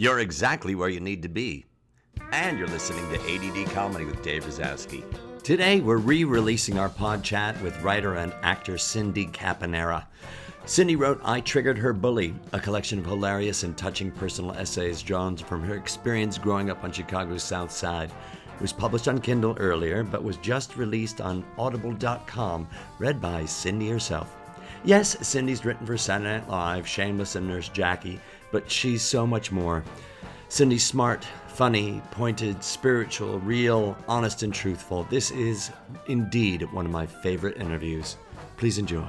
You're exactly where you need to be. And you're listening to ADD Comedy with Dave Razowsky. Today, we're re releasing our pod chat with writer and actor Cindy Caponera. Cindy wrote I Triggered Her Bully, a collection of hilarious and touching personal essays drawn from her experience growing up on Chicago's South Side. It was published on Kindle earlier, but was just released on audible.com, read by Cindy herself. Yes, Cindy's written for Saturday Night Live, Shameless, and Nurse Jackie, but she's so much more. Cindy's smart, funny, pointed, spiritual, real, honest, and truthful. This is indeed one of my favorite interviews. Please enjoy.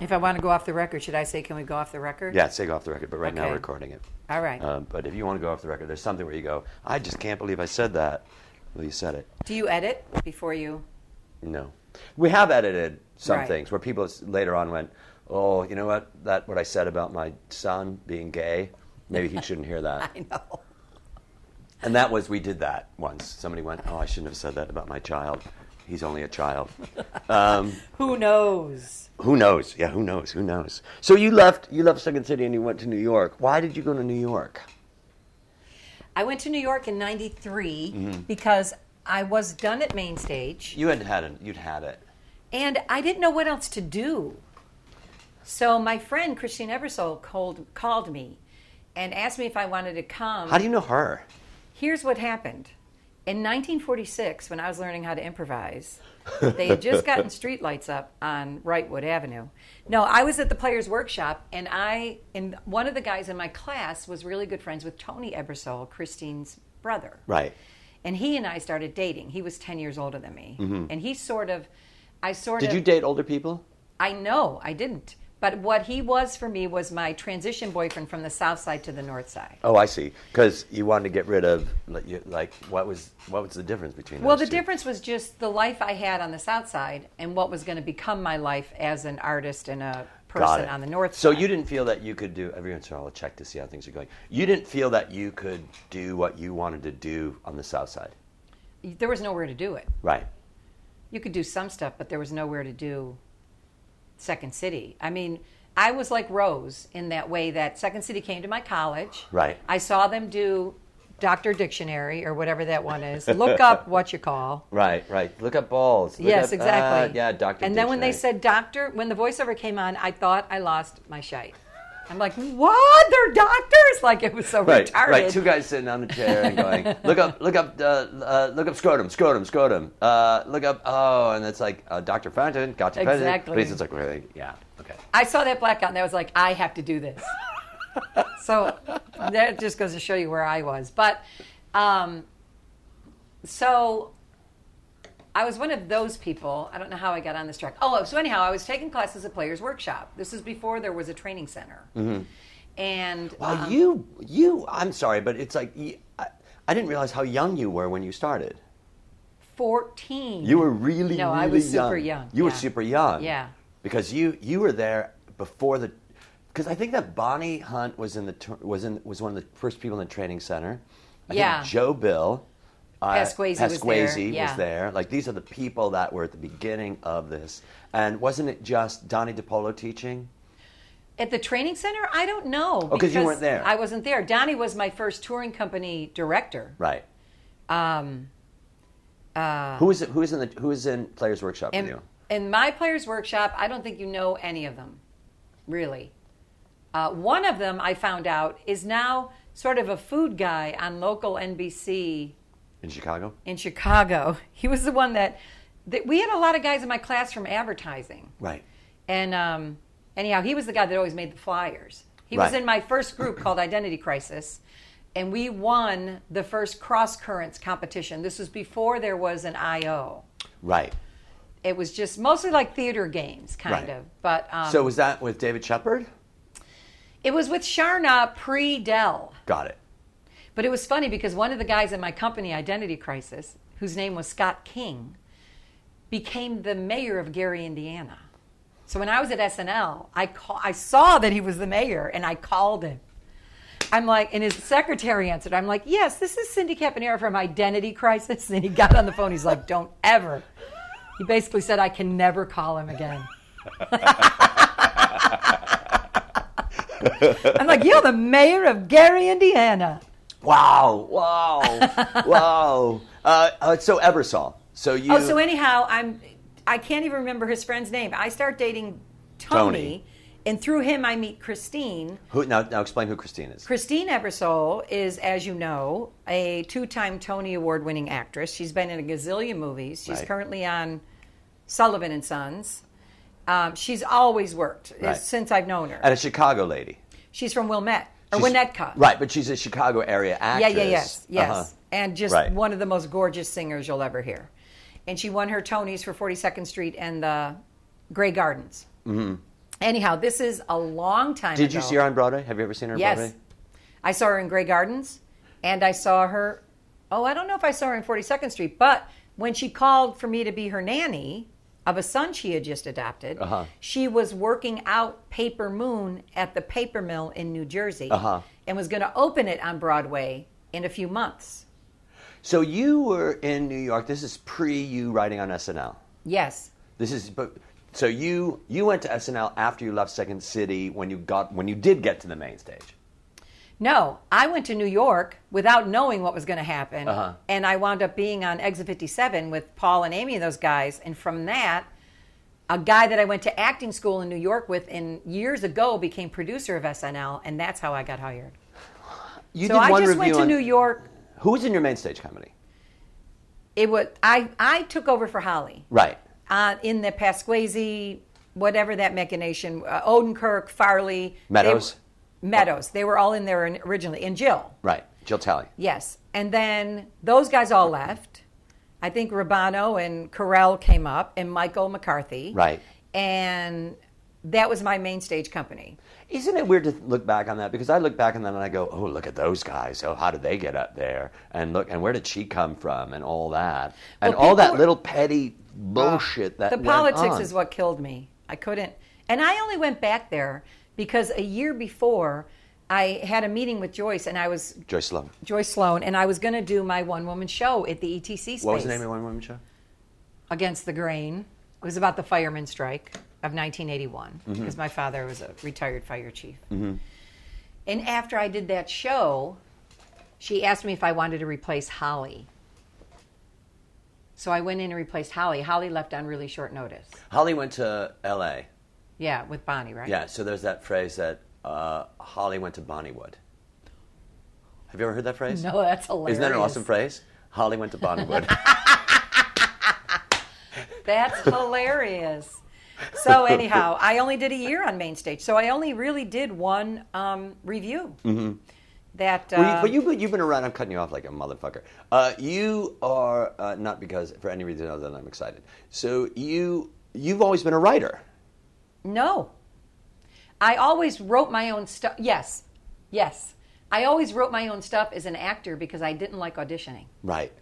If I want to go off the record, should I say, can we go off the record? Yeah, take off the record, but right now we're recording it. All right. Um, but if you want to go off the record, there's something where you go, I just can't believe I said that. Well, you said it. Do you edit before you? No. We have edited some Right. things where people later on went, oh, you know what? That what I said about my son being gay, maybe he shouldn't hear that. I know. And that was, we did that once. Somebody went, oh, I shouldn't have said that about my child. He's only a child. Um, Who knows? who knows? Yeah, who knows? Who knows? So you left, you left Second City and you went to New York. Why did you go to New York? I went to New York in '93 Mm-hmm. because I was done at Main Stage, You had had it. You'd had it. and I didn't know what else to do. So my friend Christine Ebersole called called me and asked me if I wanted to come. How do you know her? Here's what happened. In 1946, when I was learning how to improvise, they had just gotten streetlights up on Wrightwood Avenue. No, I was at the Players Workshop, and I and one of the guys in my class was really good friends with Tony Ebersole, Christine's brother. Right. And he and I started dating. He was 10 years older than me, and he sort of, I sort Mm-hmm. Did of. you date older people? I know I didn't. But what he was for me was my transition boyfriend from the south side to the north side. Oh, I see. Because you wanted to get rid of, like, what was what was the difference between? Well, the two? difference was just the life I had on the south side and what was going to become my life as an artist and a person on the north So side. So you didn't feel that you could do. Every once in a while, I'll check to see how things are going. You didn't feel that you could do what you wanted to do on the south side, there was nowhere to do it. right? You could do some stuff, but there was nowhere to do Second City. I mean, I was like Rose in that way that Second City came to my college. Right. I saw them do Dr. Dictionary or whatever that one is. Look up what you call. Right, right. Look up balls. Look yes, up, exactly. uh, yeah, doctor. And then when they said doctor, when the voiceover came on, I thought I lost my shite. I'm like, what? They're doctors? Like it was so Right, retarded. right. Two guys sitting on a chair and going, "Look up, look up, uh, uh, look up scrotum, scrotum, scrotum. Uh, look up, oh, and it's like uh, Dr. Fenton, Dr. Exactly. Please, it's like, really, yeah, okay. I saw that blackout and I was like, I have to do this. so that just goes to show you where I was. But um, so I was one of those people. I don't know how I got on this track. Oh, so anyhow, I was taking classes at Players Workshop. This is before there was a training center. And Wow, um, you, you. I'm sorry, but it's like I, I didn't realize how young you were when you started. 14. You were really, No, really I was super young, You were super young. Yeah. Because you you were there before the. Because I think that Bonnie Hunt was in the was in was one of the first people in the training center. I Yeah. Think Joe Bill. Uh, Pasquesi was there, yeah. was there. Like these are the people that were at the beginning of this. And wasn't it just Donnie DiPolo teaching? At the training center, I don't know. Oh, because you weren't there. I wasn't there. Donnie was my first touring company director. Right. Um, uh, Who is it? Who is in the Who is in Players Workshop with you? in my players' workshop, I don't think you know any of them, really. Uh, one of them, I found out, is now sort of a food guy on local NBC In Chicago. in Chicago. He was the one that, that we had a lot of guys in my class from advertising. Right. And um, anyhow, he was the guy that always made the flyers. He was in my first group called Identity Crisis, and we won the first cross currents competition. This was before there was an IO. Right. It was just mostly like theater games, kind Right. of. But um, so was that with David Shepherd? it was with Charna pre Dell. Got it. But it was funny because one of the guys in my company, Identity Crisis, whose name was Scott King, became the mayor of Gary, Indiana. So when I was at SNL, I call, I saw that he was the mayor, and I called him. I'm like, and his secretary answered. I'm like, yes, this is Cindy Caponera from Identity Crisis. And he got on the phone. He's like, don't ever. He basically said, I can never call him again. I'm like, you're the mayor of Gary, Indiana. Wow! Wow! wow! Uh, uh, so Ebersole. So you. Oh, so anyhow, I'm. I can't even remember his friend's name. I start dating Tony, Tony. and through him, I meet Christine. who, now, now explain who Christine is. Christine Ebersole is, as you know, a two-time Tony Award-winning actress. She's been in a gazillion movies. She's Right. currently on Sullivan and Sons. Um, she's always worked Right. since I've known her. And a Chicago lady. she's from Wilmette or She's- Winnetka. Right, but she's a Chicago area Yeah, actress. yeah, yes, yes. Uh-huh. And just Right. one of the most gorgeous singers you'll ever hear. And she won her Tonys for 42nd Street and the Grey Gardens. Mm-hmm. Anyhow, this is a long time Did ago. you see her on Broadway? Have you ever seen her on Yes. Broadway? I saw her in Grey Gardens, and I saw her. Oh, I don't know if I saw her in 42nd Street, but when she called for me to be her nanny of a son she had just adopted, Uh-huh. she was working out Paper Moon at the paper mill in New Jersey Uh-huh. and was going to open it on Broadway in a few months. So you were in New York. This is pre you writing on SNL. Yes. This is but so you you went to SNL after you left Second City when you got when you did get to the main stage. No, I went to New York without knowing what was going to happen. Uh-huh. And I wound up being on Exit 57 with Paul and Amy and those guys. And from that, a guy that I went to acting school in New York with in years ago became producer of SNL. And that's how I got hired. You so did I one just review went to on, New York. Who was in your main stage comedy? It was I, I took over for Holly Right. uh, in the Pasquesi, whatever that machination, uh, Odenkirk, Farley. Meadows? Meadows. They were all in there originally. And Jill. Right. Jill Talley. Yes. And then those guys all left. I think Rabano and Carell came up and Michael McCarthy. Right. And that was my main stage company. Isn't it weird to look back on that? Because I look back on that and I go, "Oh, look at those guys! Oh, how did they get up there? And look, and where did she come from? And all that, and Well, all that little petty ah, bullshit that the politics on. is what killed me. I couldn't. And I only went back there because a year before I had a meeting with Joyce and I was Joyce Sloan. Joyce Sloan and I was going to do my one woman show at the ETC space. What was the name of your one woman show? Against the Grain. It was about the fireman strike of 1981 Mm-hmm. because my father was a retired fire chief. And after I did that show, she asked me if I wanted to replace Holly. So I went in and replaced Holly. Holly left on really short notice. Holly went to L.A. Yeah, with Bonnie, right? Yeah, so there's that phrase that uh, Holly went to Bonnywood. Have you ever heard that phrase? No, that's hilarious. Isn't that an awesome phrase? Holly went to Bonnywood. That's hilarious. So anyhow, I only did a year on main stage. So I only really did one um, review. Mm-hmm. That uh, Well, you, but you, you've been around. I'm cutting you off like a motherfucker. Uh, you are uh, not because for any reason other than I'm excited. So you you've always been a writer. No. I always wrote my own stuff. Yes. Yes. I always wrote my own stuff as an actor because I didn't like auditioning. Right.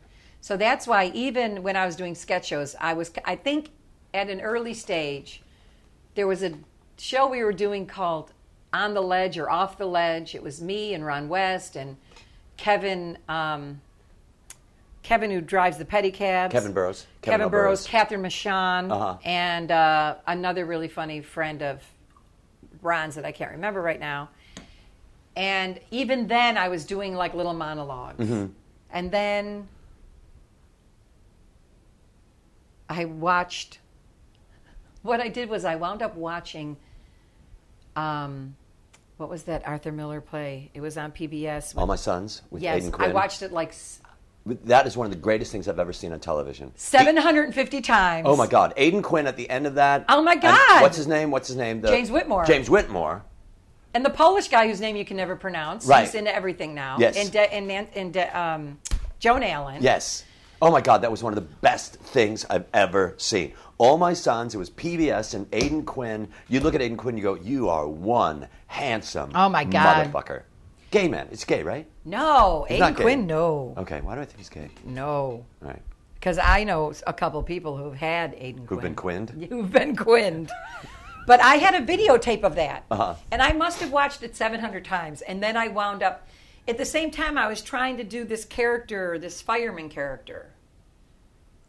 So that's why even when I was doing sketch shows, I was I think at an early stage there was a show we were doing called On the Ledge or Off the Ledge. It was me and Ron West and Kevin um, Kevin who drives the pedicabs. Kevin Burrows. Kevin, L. Burrows, Catherine Michon, Uh-huh. and uh, another really funny friend of Ron's that I can't remember right now. And even then, I was doing like little monologs. Mm-hmm. And then I watched. What I did was I wound up watching. Um, what was that Arthur Miller play? It was on PBS. All My Sons with yes, Aidan I watched it like That is one of the greatest things I've ever seen on television. 750 times. Oh my God, Aidan Quinn at the end of that. Oh my God. what's his name? What's his name? The- James Whitmore. James Whitmore. And the Polish guy whose name you can never pronounce. Right. He's into everything now. Yes. And, De- and, Nan- and De- um, Joan Allen. Yes. Oh my God, that was one of the best things I've ever seen. All My Sons, it was PBS and Aidan Quinn. You look at Aidan Quinn, you go, you are one handsome Oh my God. motherfucker. Gay man. It's gay, right? No, He's Aidan not gay. Quinn, no. Okay, why do I think he's gay? No. All right. Because I know a couple people who've had Aidan Quinn. Who've been quinned? Who've been quinned. but I had a videotape of that. Uh-huh. And I must have watched it 700 times. And then I wound up, at the same time, I was trying to do this character, this fireman character.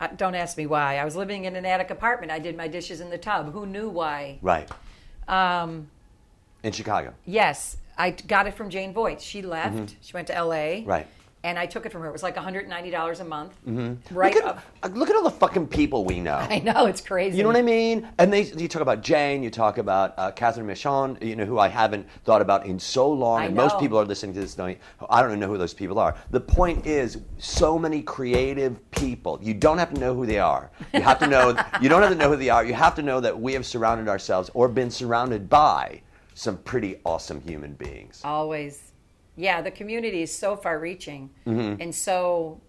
Uh, don't ask me why. I was living in an attic apartment. I did my dishes in the tub. Who knew why? Right. Um, in Chicago. Yes, I got it from Jane Voigt. She left. She went to L.A. Mm-hmm. Right. And I took it from her. It was like $190 a month. Mm-hmm. Right. Look at, up- uh, look at all the fucking people we know. I know it's crazy. You know what I mean? And they, you talk about Jane, you talk about uh, Catherine Michon, you know, who I haven't thought about in so long, I and most people are listening to this knowing, I don't even know who those people are. The point is, so many creative people. You don't have to know who they are. You have to know. you don't have to know who they are. You have to know that we have surrounded ourselves or been surrounded by some pretty awesome human beings. Always. Yeah, the community is so far reaching Mm-hmm. and so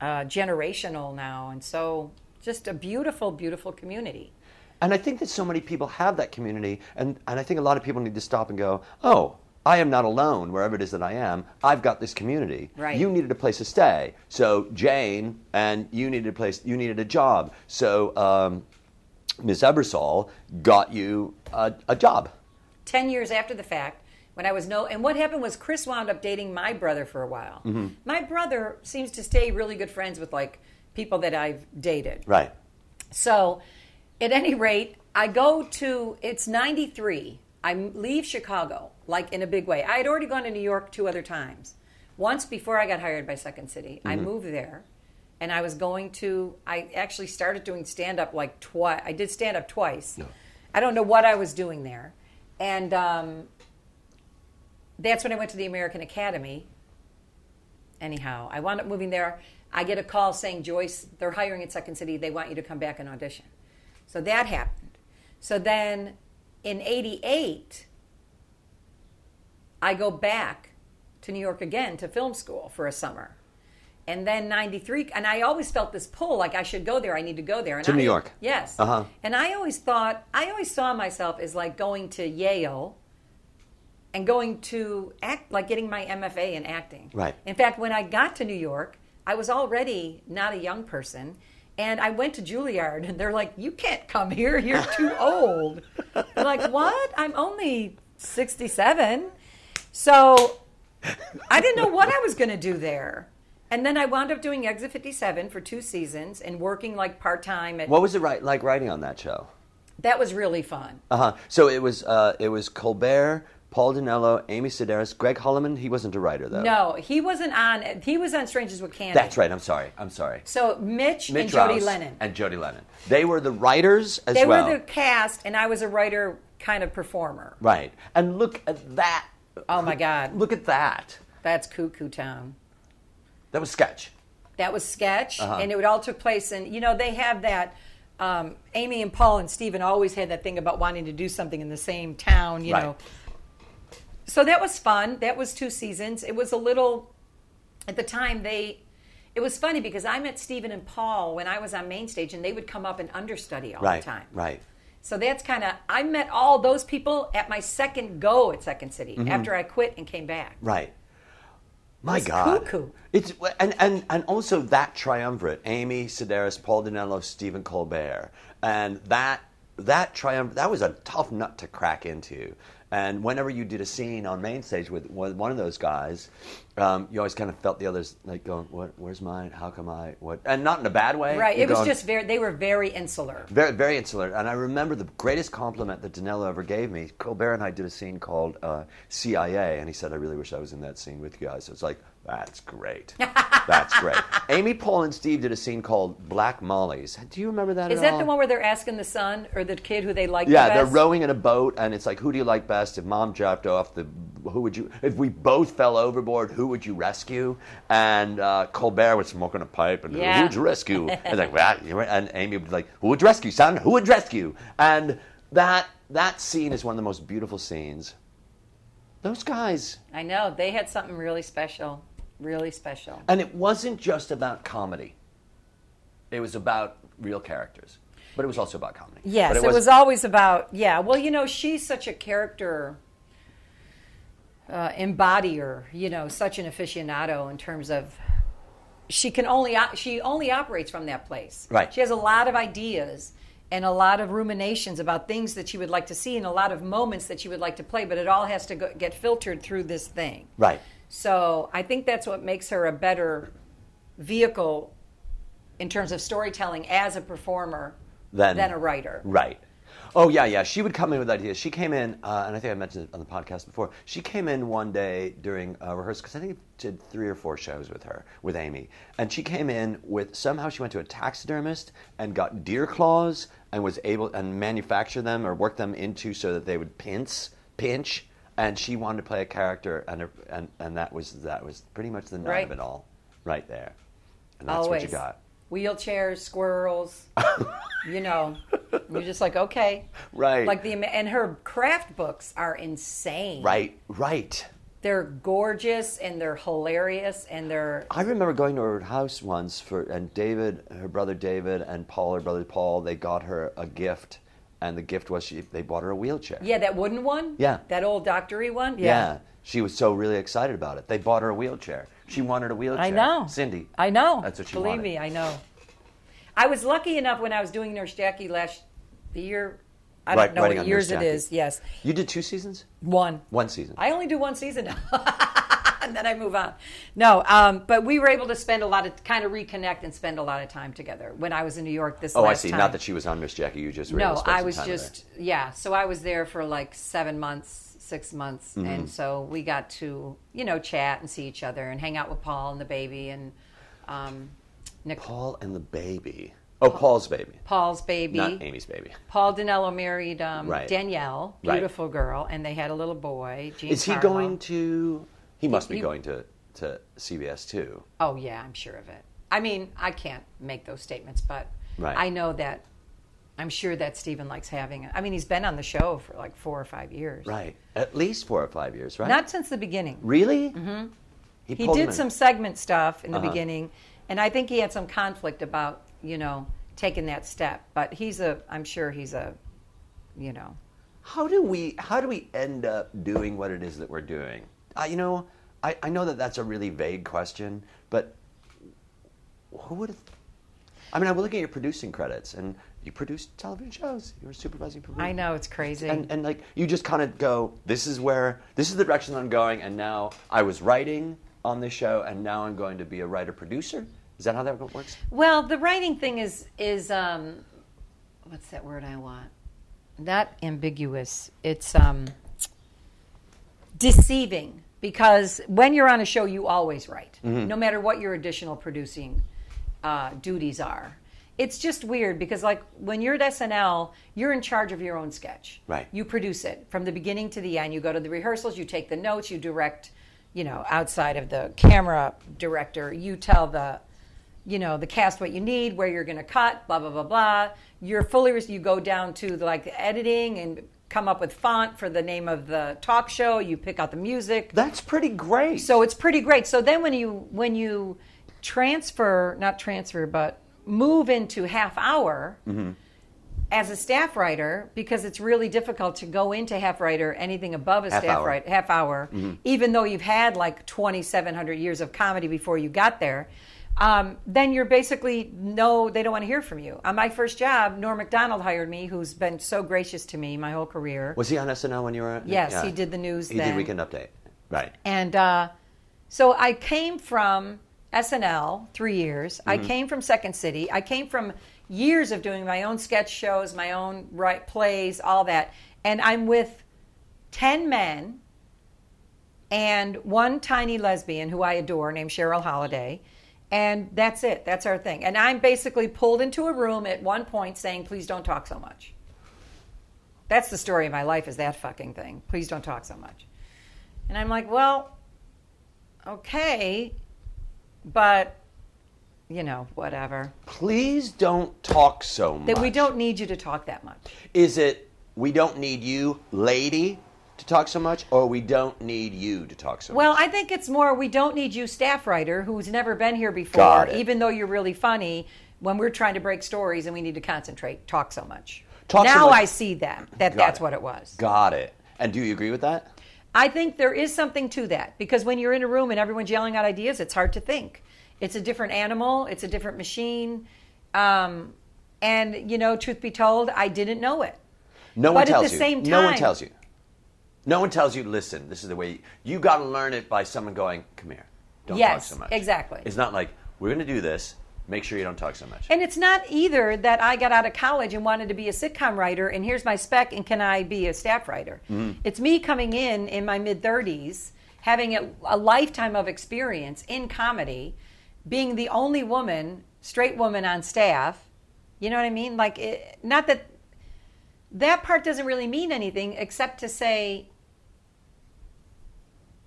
uh, generational now, and so just a beautiful, beautiful community. And I think that so many people have that community, and, and I think a lot of people need to stop and go, oh, I am not alone wherever it is that I am. I've got this community. Right. You needed a place to stay. So Jane, and you needed a place, you needed a job. So um, Ms. Ebersole got you a, a job. 10 years after the fact when I was no and what happened was Chris wound up dating my brother for a while. Mm-hmm. My brother seems to stay really good friends with like people that I've dated. Right. So, at any rate, I go to it's 93. I leave Chicago like in a big way. I had already gone to New York two other times. Once before I got hired by Second City, I moved there and I was going to I actually started doing stand up like twice. I did stand up twice. No. I don't know what I was doing there. And um, that's when I went to the American Academy. Anyhow, I wound up moving there. I get a call saying, Joyce, they're hiring at Second City. They want you to come back and audition. So that happened. So then in 88, I go back to New York again to film school for a summer. And then 93, and I always felt this pull like I should go there. I need to go there. And To I- New York? Yes. Uh-huh. And I always thought, I always saw myself as like going to Yale and going to act, like getting my MFA in acting. Right. In fact, when I got to New York, I was already not a young person. And I went to Juilliard, and they're like, You can't come here. You're too old. They're like, What? I'm only 67. So I didn't know what I was going to do there. And then I wound up doing Exit 57 for two seasons and working like part time at. What was it right, like writing on that show? That was really fun. Uh huh. So it was uh, it was Colbert, Paul Dinello, Amy Sedaris, Greg Hollimon. He wasn't a writer though. No, he wasn't on. He was on Strangers with Candy. That's right. I'm sorry. I'm sorry. So Mitch, Mitch and Jodi Lennon. and Jodi Lennon. They were the writers as They well. They were the cast, and I was a writer, kind of performer. Right. And look at that. Oh my God, Look at that. that's Cuckoo Town. That was sketch. That was sketch, Uh-huh. and it all took place in. You know, they have that. Um, Amy and Paul and Steven always had that thing about wanting to do something in the same town. You Right. know. So that was fun. That was two seasons. It was a little. At the time, they. It was funny because I met Steven and Paul when I was on main stage, and they would come up and understudy all Right. the time. Right. So that's kind of I met all those people at my second go at Second City Mm-hmm. after I quit and came back. Right. My It's God. cuckoo. It's and, and and also that triumvirate: Amy Sedaris, Paul Dinello, Stephen Colbert, and that that triumph that was a tough nut to crack into. And whenever you did a scene on main stage with one of those guys, um, you always kind of felt the others like going, "What? Where's mine? How come I? What?" And not in a bad way. Right. You're It was going- just very. They were very insular. very, very insular. And I remember the greatest compliment that Dinello ever gave me. Colbert and I did a scene called uh, CIA, and he said, I really wish I was in that scene with you guys. So it's like, that's great. that's great. Amy, Paul, and Steve did a scene called Black Mollies. Do you remember that Is at that all? the one where they're asking the son or the kid who they like? Best? Yeah, the they're rowing in a boat, and it's like, who do you like best? If mom dropped off, the who would you? If we both fell overboard, who would you rescue? And uh, Colbert was smoking a pipe, and Yeah. who would you rescue? and like, well, and Amy would be like, who would rescue, son? Who would rescue? And that that scene is one of the most beautiful scenes. Those guys, I know they had something really special, really special. and it wasn't just about comedy. It was about real characters, but it was also about comedy. Yes, but it, was, always about yeah. Well, you know, she's such a character uh, embodier. You know, such an aficionado in terms of she can only she only operates from that place. Right. She has a lot of ideas and a lot of ruminations about things that she would like to see and a lot of moments that she would like to play, but it all has to go, get filtered through this thing. right. So I think that's what makes her a better vehicle in terms of storytelling as a performer Than- than a writer. Right. Oh yeah, yeah. She would come in with ideas. She came in, uh, and I think I mentioned it on the podcast before. She came in one day during uh, rehearsal because I think I did three or four shows with her, with Amy, and she came in with somehow she went to a taxidermist and got deer claws and was able and manufacture them or work them into so that they would pinch, pinch. And she wanted to play a character, and her, and and that was that was pretty much the nut Right. of it all, right there. And that's Always. what you got. Wheelchairs, squirrels. you know, you're just like okay, Right. like the and her craft books are insane. Right, right. They're gorgeous and they're hilarious and they're I remember going to her house once for, and David, her brother David, and Paul, her brother Paul, they got her a gift, and the gift was she, they bought her a wheelchair. yeah that wooden one. Yeah. that old doctory one. Yeah. She was so really excited about it. They bought her a wheelchair. She wanted a wheelchair. I know. Cindy. I know. That's what she Believe wanted. me, I know. I was lucky enough when I was doing Nurse Jackie last the year. I Right, don't know what years it is. Yes, You did two seasons? one. One season. I only do one season now. and then I move on. No, um, but we were able to spend a lot of kind of reconnect and spend a lot of time together when I was in New York this oh, I see. time. Not that she was on Miss Jackie. You just were able to No, I was just yeah. So I was there for like seven months, six months, Mm-hmm. and so we got to you know chat and see each other and hang out with Paul and the baby and um, Nick Paul and the baby. Oh, Paul's baby. Paul's baby. Not Amy's baby. Paul Dinello married um, Right. Danielle, Right. beautiful girl, and they had a little boy. Is he going to. He must be going to, to CBS too. Oh yeah, I'm sure of it. I mean, I can't make those statements, but Right. I know that. I'm sure that Stephen likes having it. I mean, he's been on the show for like four or five years. Right. At least four or five years, right? Not since the beginning. Really? Mm-hmm. He him did some segment stuff in the Uh-huh. beginning, and I think he had some conflict about you know taking that step. But he's a, I'm sure he's a, you know, How do we how do we end up doing what it is that we're doing? Uh, you know, I, I know that that's a really vague question, but who would have? I mean, I'm looking at your producing credits, and you produced television shows. You were supervising producer. I know it's crazy. And, and like you just kind of go, this is where this is the direction I'm going, and now I was writing on this show, and now I'm going to be a writer producer. Is that how that works? Well, the writing thing is is um, what's that word I want? Not ambiguous. It's um, deceiving because when you're on a show, you always write, no matter what your additional producing uh, duties are. It's just weird because, like, when you're at SNL, you're in charge of your own sketch. Right. You produce it from the beginning to the end. You go to the rehearsals, you take the notes, you direct, you know, outside of the camera director, you tell the you know the cast what you need where you're going to cut blah blah blah blah you're fully you go down to the, like the editing and come up with font for the name of the talk show you pick out the music That's pretty great. so it's pretty great so then when you when you transfer not transfer but move into half hour Mm-hmm. as a staff writer because it's really difficult to go into half writer anything above a Half staff hour. writer half hour even though you've had like 2700 years of comedy before you got there um, then you're basically no they don't want to hear from you on my first job norm macdonald hired me who's been so gracious to me my whole career was he on SNL when you were? Yes, he did the news He then. did Weekend Update. Right. and uh, so I came from SNL three years. I came from Second City. I came from years of doing my own sketch shows, my own right plays, all that. And I'm with ten men and one tiny lesbian who I adore named Cheryl Holliday. And that's it. That's our thing. And I'm basically pulled into a room at one point saying, please don't talk so much. That's the story of my life is that fucking thing. Please don't talk so much. And I'm like, well, okay, but you know, whatever. Please don't talk so much. That we don't need you to talk that much. Is it we don't need you, lady, to talk so much, or we don't need you to talk so Well, much? Well, I think it's more we don't need you, staff writer, who's never been here before, even though you're really funny. When we're trying to break stories and we need to concentrate, talk so much. Talk so now much- I see that that Got that's it. what it was. Got it. And do you agree with that? I think there is something to that because when you're in a room and everyone's yelling out ideas, it's hard to think. It's a different animal, it's a different machine. Um, and, you know, truth be told, I didn't know it. No one But at tells you. same No one tells you. No one tells you. Listen, this is the way you, you got to learn it by someone going, "Come here, don't Yes, talk so much." exactly. It's not like we're going to do this. Make sure you don't talk so much. And it's not either that I got out of college and wanted to be a sitcom writer and here's my spec and can I be a staff writer. Mm-hmm. It's me coming in in my mid 30s, having a, a lifetime of experience in comedy, being the only woman, straight woman on staff. You know what I mean? Like, it, not that that part doesn't really mean anything except to say,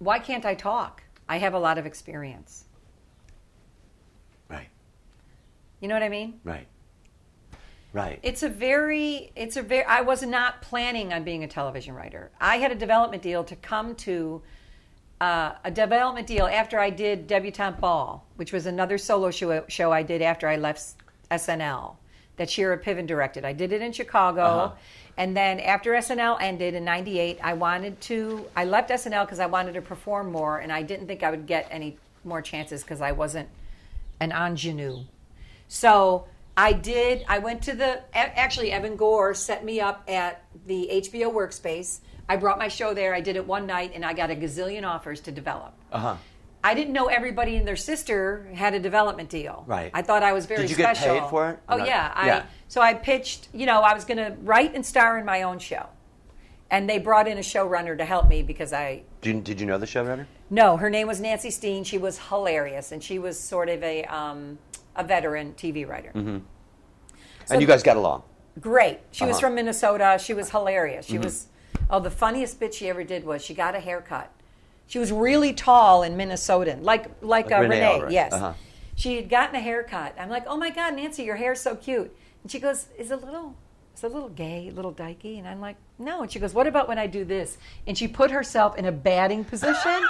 why can't I talk? I have a lot of experience. right. You know what I mean? Right. Right. It's a very, it's a very, I was not planning on being a television writer. I had a development deal to come to uh, a development deal after I did Debutante Ball, which was another solo show, show I did after I left SNL that Shira Piven directed. I did it in Chicago. Uh-huh. And then after SNL ended in 98, I wanted to, I left SNL because I wanted to perform more and I didn't think I would get any more chances because I wasn't an ingenue. So I did. I went to the. Actually, Evan Gore set me up at the HBO workspace. I brought my show there. I did it one night, and I got a gazillion offers to develop. uh huh. I didn't know everybody and their sister had a development deal. Right. I thought I was very Did you get special. paid for it? Oh yeah. I, Yeah. So I pitched. You know, I was going to write and star in my own show, and they brought in a showrunner to help me because I Did you, did you know the showrunner? no, her name was Nancy Steen. She was hilarious, and she was sort of a um, a veteran TV writer. and you guys got along. Great. She was Uh-huh. from Minnesota. She was hilarious. She was oh, the funniest bit she ever did was she got a haircut. She was really tall in Minnesotan, like like, Like uh, Renee Renee. Yes. Uh-huh. She had gotten a haircut. I'm like, oh my god, Nancy, your hair's so cute. And she goes, is a little. Is a little gay, a little dykey? And I'm like, no. And she goes, what about when I do this? And she put herself in a batting position.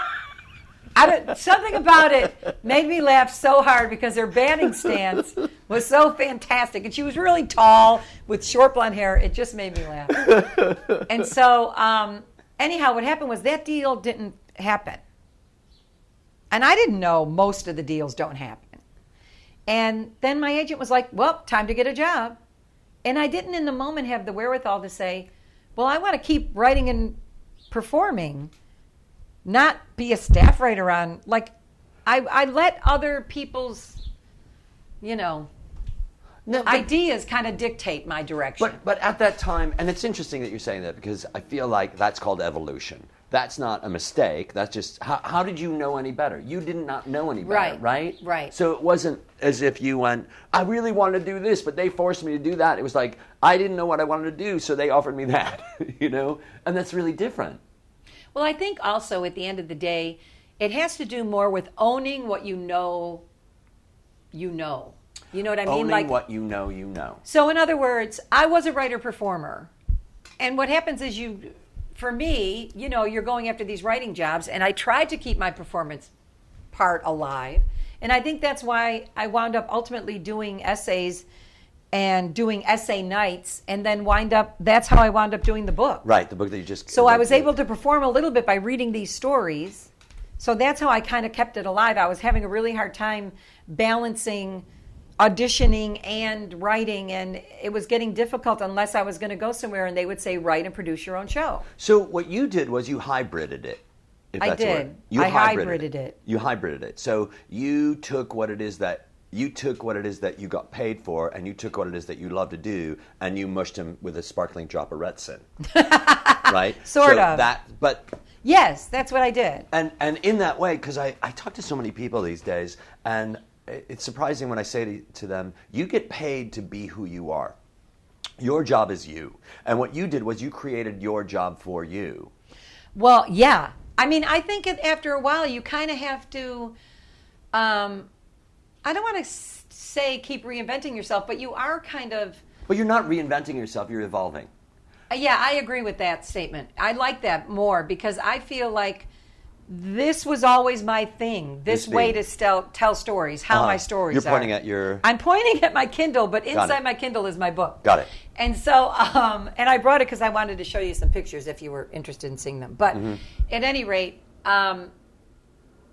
I don't, something about it made me laugh so hard because her batting stance was so fantastic, and she was really tall with short blonde hair. It just made me laugh. and so, um, anyhow, what happened was that deal didn't happen, and I didn't know most of the deals don't happen. And then my agent was like, "Well, time to get a job," and I didn't, in the moment, have the wherewithal to say, "Well, I want to keep writing and performing." not be a staff writer on like I, I let other people's you know No, but- ideas kind of dictate my direction But but at that time, and it's interesting that you're saying that because I feel like that's called evolution. That's not a mistake. That's just how, how did you know any better? You did not know any better, Right, right? right. So it wasn't as if you went, I really wanted to do this, but they forced me to do that. It was like I didn't know what I wanted to do, so they offered me that, you know, and that's really different. well i think also at the end of the day it has to do more with owning what you know you know you know what i mean Owning like what you know, you know. So, in other words, I was a writer performer. And what happens is you, for me, you know, you're going after these writing jobs, and I tried to keep my performance part alive. And I think that's why I wound up ultimately doing essays and doing essay nights, and then wind up, that's how I wound up doing the book. Right, the book that you just. So I was able to perform a little bit by reading these stories. So that's how I kind of kept it alive. I was having a really hard time balancing auditioning and writing, and it was getting difficult unless I was going to go somewhere and they would say, write and produce your own show. So what you did was you hybrided it. if I that's did. You I hybrided, hybrided it. You hybrided it. So you took what it is that you took what it is that you got paid for, and you took what it is that you love to do, and you mushed him with a sparkling drop of Retsyn. right. Sort So of. That, but Yes, that's what I did. and and in that way, because I, I talk to so many people these days, and it- it's surprising when I say to, to them, you get paid to be who you are. Your job is you, and what you did was you created your job for you. Well, yeah. I mean, I think after a while, you kind of have to. Um, I don't want to say keep reinventing yourself, but you are kind of. But you're not reinventing yourself; you're evolving. Uh, Yeah, I agree with that statement. I like that more because I feel like this was always my thing. This, This way to tell, tell stories, how Uh-huh. my stories are. You're pointing are. at your- I'm pointing at my Kindle, but inside my Kindle is my book. Got it. And so, um, and I brought it because I wanted to show you some pictures if you were interested in seeing them. But Mm-hmm. at any rate, um,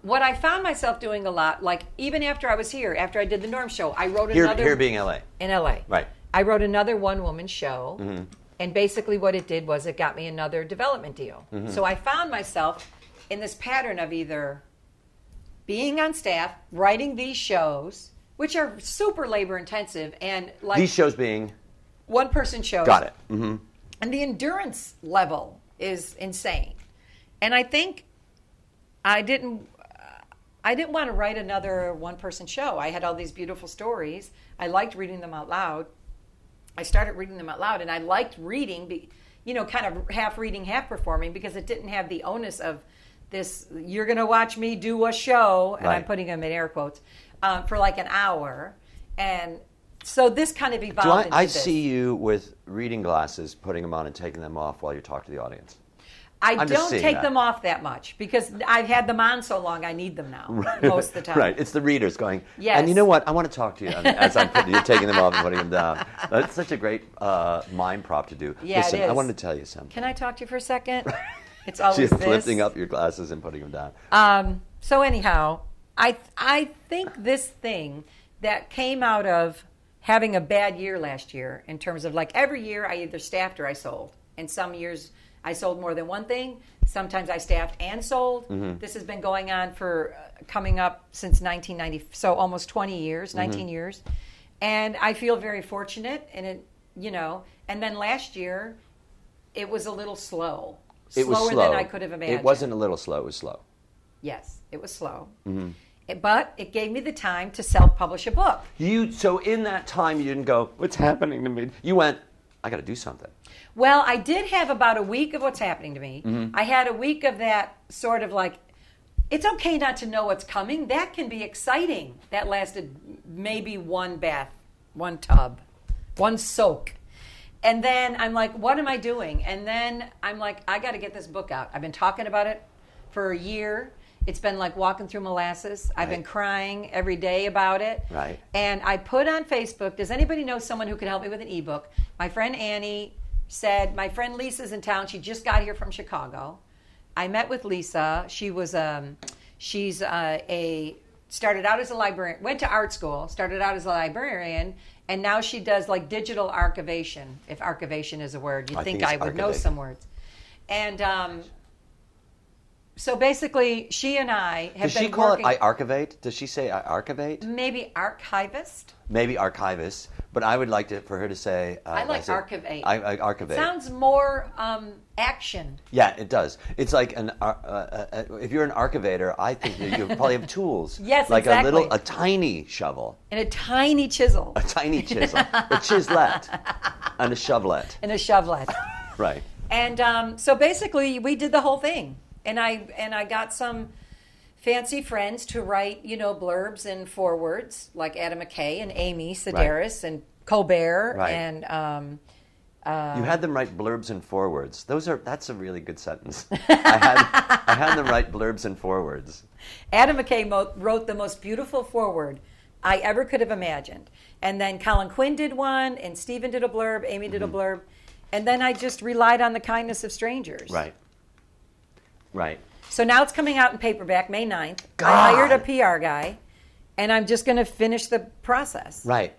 what I found myself doing a lot, like even after I was here, after I did the Norm Show, I wrote Here, another here being LA. in LA. Right. I wrote another one woman show. Mm-hmm. And basically, what it did was it got me another development deal. Mm-hmm. So I found myself in this pattern of either being on staff, writing these shows, which are super labor intensive and like These shows being one person shows. got it. Mm-hmm. And the endurance level is insane. And I think I didn't I didn't want to write another one person show. I had all these beautiful stories. I liked reading them out loud. I started reading them out loud and I liked reading be, you know kind of half reading half performing because it didn't have the onus of this you're going to watch me do a show and I'm putting them in air quotes um, for like an hour and so this kind of evolved Do I, into I this. see you with reading glasses, putting them on and taking them off while you talk to the audience. I I'm don't take that. them off that much because I've had them on so long. I need them now most of the time. Right. It's the readers going. Yes. And you know what? I want to talk to you as I'm putting, you're taking them off and putting them down. That's such a great uh, mind prop to do. Yeah, it Listen, I wanted to tell you something. Can I talk to you for a second? It's always She's this. lifting up your glasses and putting them down. Um, so anyhow, I I think this thing that came out of having a bad year last year in terms of like every year I either staffed or I sold, and some years I sold more than one thing. Sometimes I staffed and sold. This has been going on for uh, coming up since 1990, so almost 20 years, 19 years, and I feel very fortunate. And it, you know, and then last year it was a little slow, It was slower slow. than I could have imagined. It wasn't a little slow. It was slow. Yes, it was slow. Mm-hmm. It- but it gave me the time to self-publish a book. You so in that time you didn't go. What's happening to me? You went. I got to do something. Well, I did have about a week of what's happening to me. Mm-hmm. I had a week of that sort of like, it's okay not to know what's coming. That can be exciting. That lasted maybe one bath, one tub, one soak. And then I'm like, what am I doing? And then I'm like, I got to get this book out. I've been talking about it for a year. It's been like walking through molasses. I've been crying every day about it. Right. And I put on Facebook, does anybody know someone who could help me with an ebook? My friend Annie said, my friend Lisa's in town. She just got here from Chicago. I met with Lisa. She was um, she's uh, a started out as a librarian, went to art school, started out as a librarian, and now she does like digital archivation. If archivation is a word, you'd I think, think I would know some words. And um, so basically, she and I have been. Does been she call working. it I archivate? Does she say I archivate? maybe archivist. Maybe archivist, but I would like to, for her to say. Uh, I like say- archivate. I, I archivate. Sounds more um, action. Yeah, it does. It's like an uh, uh, uh, if you're an archivator, I think you probably have tools. Yes, like a little, a tiny shovel, and a tiny chisel a tiny chisel, a chislette, and a shovelette. and a shovelet. Right. and um, so basically, we did the whole thing, and I and I got some fancy friends to write, you know, blurbs and forwards like Adam McKay and Amy Sedaris and Colbert Right. and um, you had them write blurbs and forwards. Those are that's a really good sentence. I had I had them write blurbs and forwards. Adam McKay mo- wrote the most beautiful forward I ever could have imagined. And then Colin Quinn did one, and Stephen did a blurb, Amy did a blurb. And then I just relied on the kindness of strangers. Right. Right. So now it's coming out in paperback May 9th. I God. hired a PR guy, and I'm just going to finish the process. Right.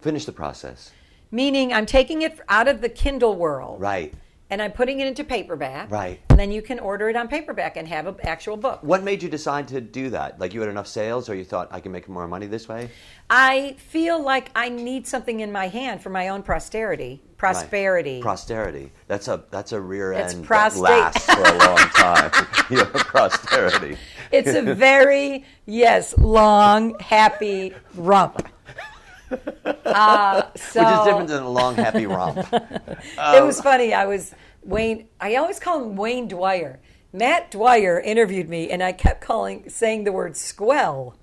Finish the process. Meaning, I'm taking it out of the Kindle world. Right. And I'm putting it into paperback. Right. And then you can order it on paperback and have an actual book. What made you decide to do that? Like you had enough sales, or you thought I can make more money this way? I feel like I need something in my hand for my own posterity, Right. prosperity. That's a that's a rear It's end prostate. that lasts for a long time. you have posterity. it's a very yes, long, happy rump. Uh, so Which is different than a long happy romp. it was funny. I was Wayne. I always call him Wayne Dwyer. Matt Dwyer interviewed me, and I kept calling, saying the word squell.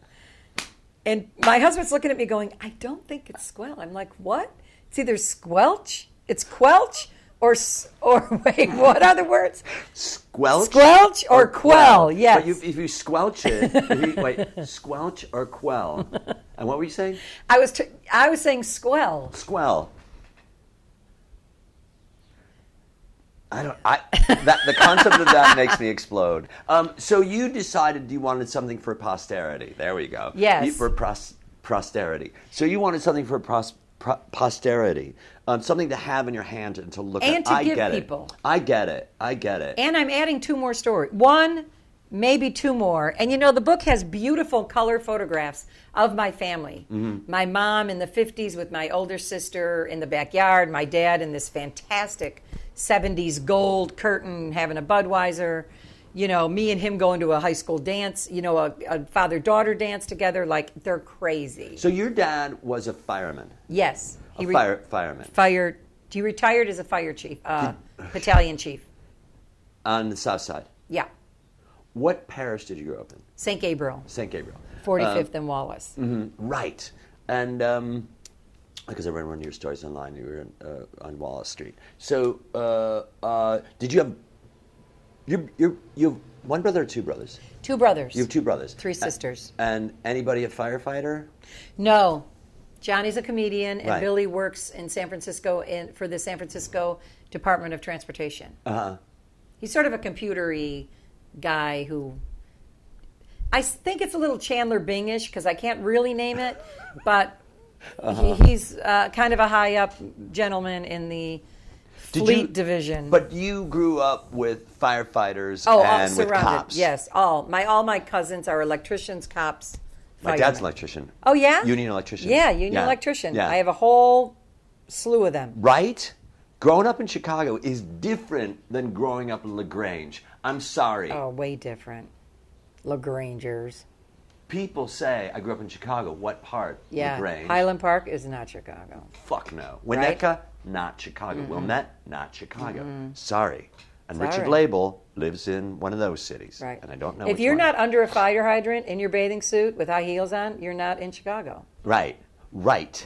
And my husband's looking at me, going, "I don't think it's squell." I'm like, "What? It's either squelch, it's quelch, or or wait, what other words? Squelch? Squelch or quell, yes. But you, if you squelch it, you, wait, squelch or quell. And what were you saying? I was t- I was saying squell. Squell. I don't. I that the concept of that makes me explode. Um, so you decided you wanted something for posterity. There we go. Yes. You- for pros, posterity. So you wanted something for pros, pro, posterity, um, something to have in your hand and to look And at. to I give get people. it. I get it. I get it. And I'm adding two more stories. One maybe two more. And you know, the book has beautiful color photographs of my family. My mom in the 50s with my older sister in the backyard, my dad in this fantastic 70s gold curtain having a Budweiser. You know, me and him going to a high school dance, you know, a, a father daughter dance together. Like, they're crazy. So your dad was a fireman, yes. A re- fire fireman fired. He retired as a fire chief, uh, battalion chief. on the south side. Yeah. What parish did you grow up in? St. Gabriel, St. Gabriel. 45th and Wallace. Right. And um, because I read one of your stories online, you were in, uh, on Wallace Street. So, uh, uh, did you have you you you have one brother or two brothers? Two brothers. You have two brothers. Three sisters. And anybody a firefighter? No. Johnny's a comedian, and Right. Billy works in San Francisco in, for the San Francisco Department of Transportation. Uh huh. He's sort of a computery guy who. I s- think it's a little Chandler Bingish because I can't really name it, but Uh-huh. he, he's uh, kind of a high up gentleman in the Did fleet you- division. But you grew up with firefighters oh, all and with surrounded. cops. Yes, all my all my cousins are electricians, cops. My dad's an electrician. Oh yeah, Union electrician. Yeah, union Yeah. electrician. Yeah. I have a whole slew of them. Right? Growing up in Chicago is different than growing up in LaGrange. I'm sorry. Oh, way different. Lagrangers. People say I grew up in Chicago. What part? Yeah, LaGrange. Highland Park is not Chicago. Fuck no. Right? Winnetka, not Chicago. Wilmette, not Chicago. Sorry. And Sorry. Richard Laible lives in one of those cities. Right. And I don't know If you're not under a fire hydrant in your bathing suit with high heels on, you're not in Chicago. Right. Right.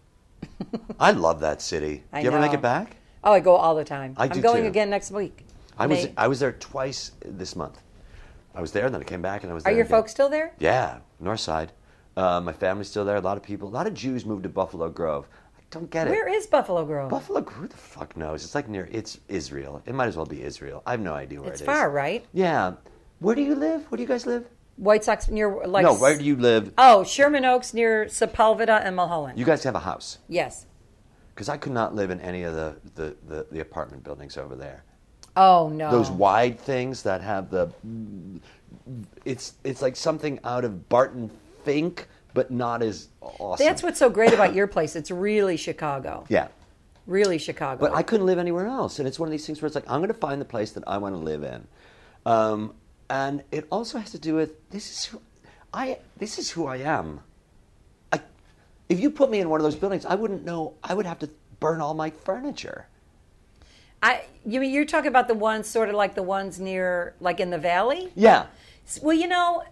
I love that city. I Do you ever make it back? Oh, I go all the time. I am do going too. again next week. I was I was there twice this month. I was there, and then I came back, and I was. There. Are your again. folks still there? Yeah, North Side. Uh, my family's still there. A lot of people. A lot of Jews moved to Buffalo Grove. Don't get it. Where is Buffalo Grove? Buffalo? Who the fuck knows? It's like near. It's Israel. It might as well be Israel. I have no idea where it's it is. far, right? Yeah. Where do you live? Where do you guys live? White Sox near like. no, where do you live? Oh, Sherman Oaks near Sepulveda and Mulholland. You guys have a house. yes. Because I could not live in any of the, the, the, the apartment buildings over there. Oh no. Those wide things that have the. It's it's like something out of Barton Fink, but not as awesome. That's what's so great about your place. It's really Chicago. Yeah. Really Chicago. But I couldn't live anywhere else, and it's one of these things where it's like I'm going to find the place that I want to live in, um, and it also has to do with this is who I this is who I am. I, if you put me in one of those buildings, I wouldn't know. I would have to burn all my furniture. I you mean you're talking about the ones sort of like the ones near like in the valley? Yeah, Well, you know,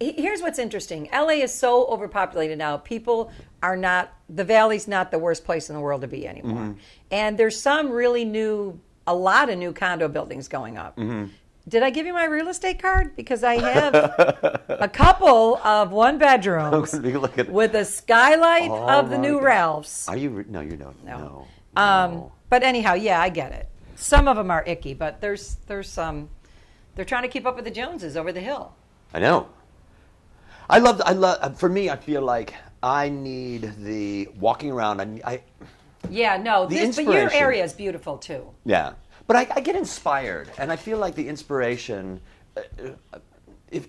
here's what's interesting. LA is so overpopulated now. People are not the valley's not the worst place in the world to be anymore. Mm-hmm. And there's some really new a lot of new condo buildings going up. Mm-hmm. Did I give you my real estate card? Because I have a couple of one bedrooms with a skylight Oh of the new God. Ralphs. Are you? re- No, you don't. No. No. Um, no. But anyhow, yeah, I get it. Some of them are icky, but there's there's some. They're trying to keep up with the Joneses over the hill. I know. I love. I love. For me, I feel like I need the walking around. I, I Yeah, no, The this, but your area is beautiful too. Yeah, but I, I get inspired, and I feel like the inspiration. Uh, uh, if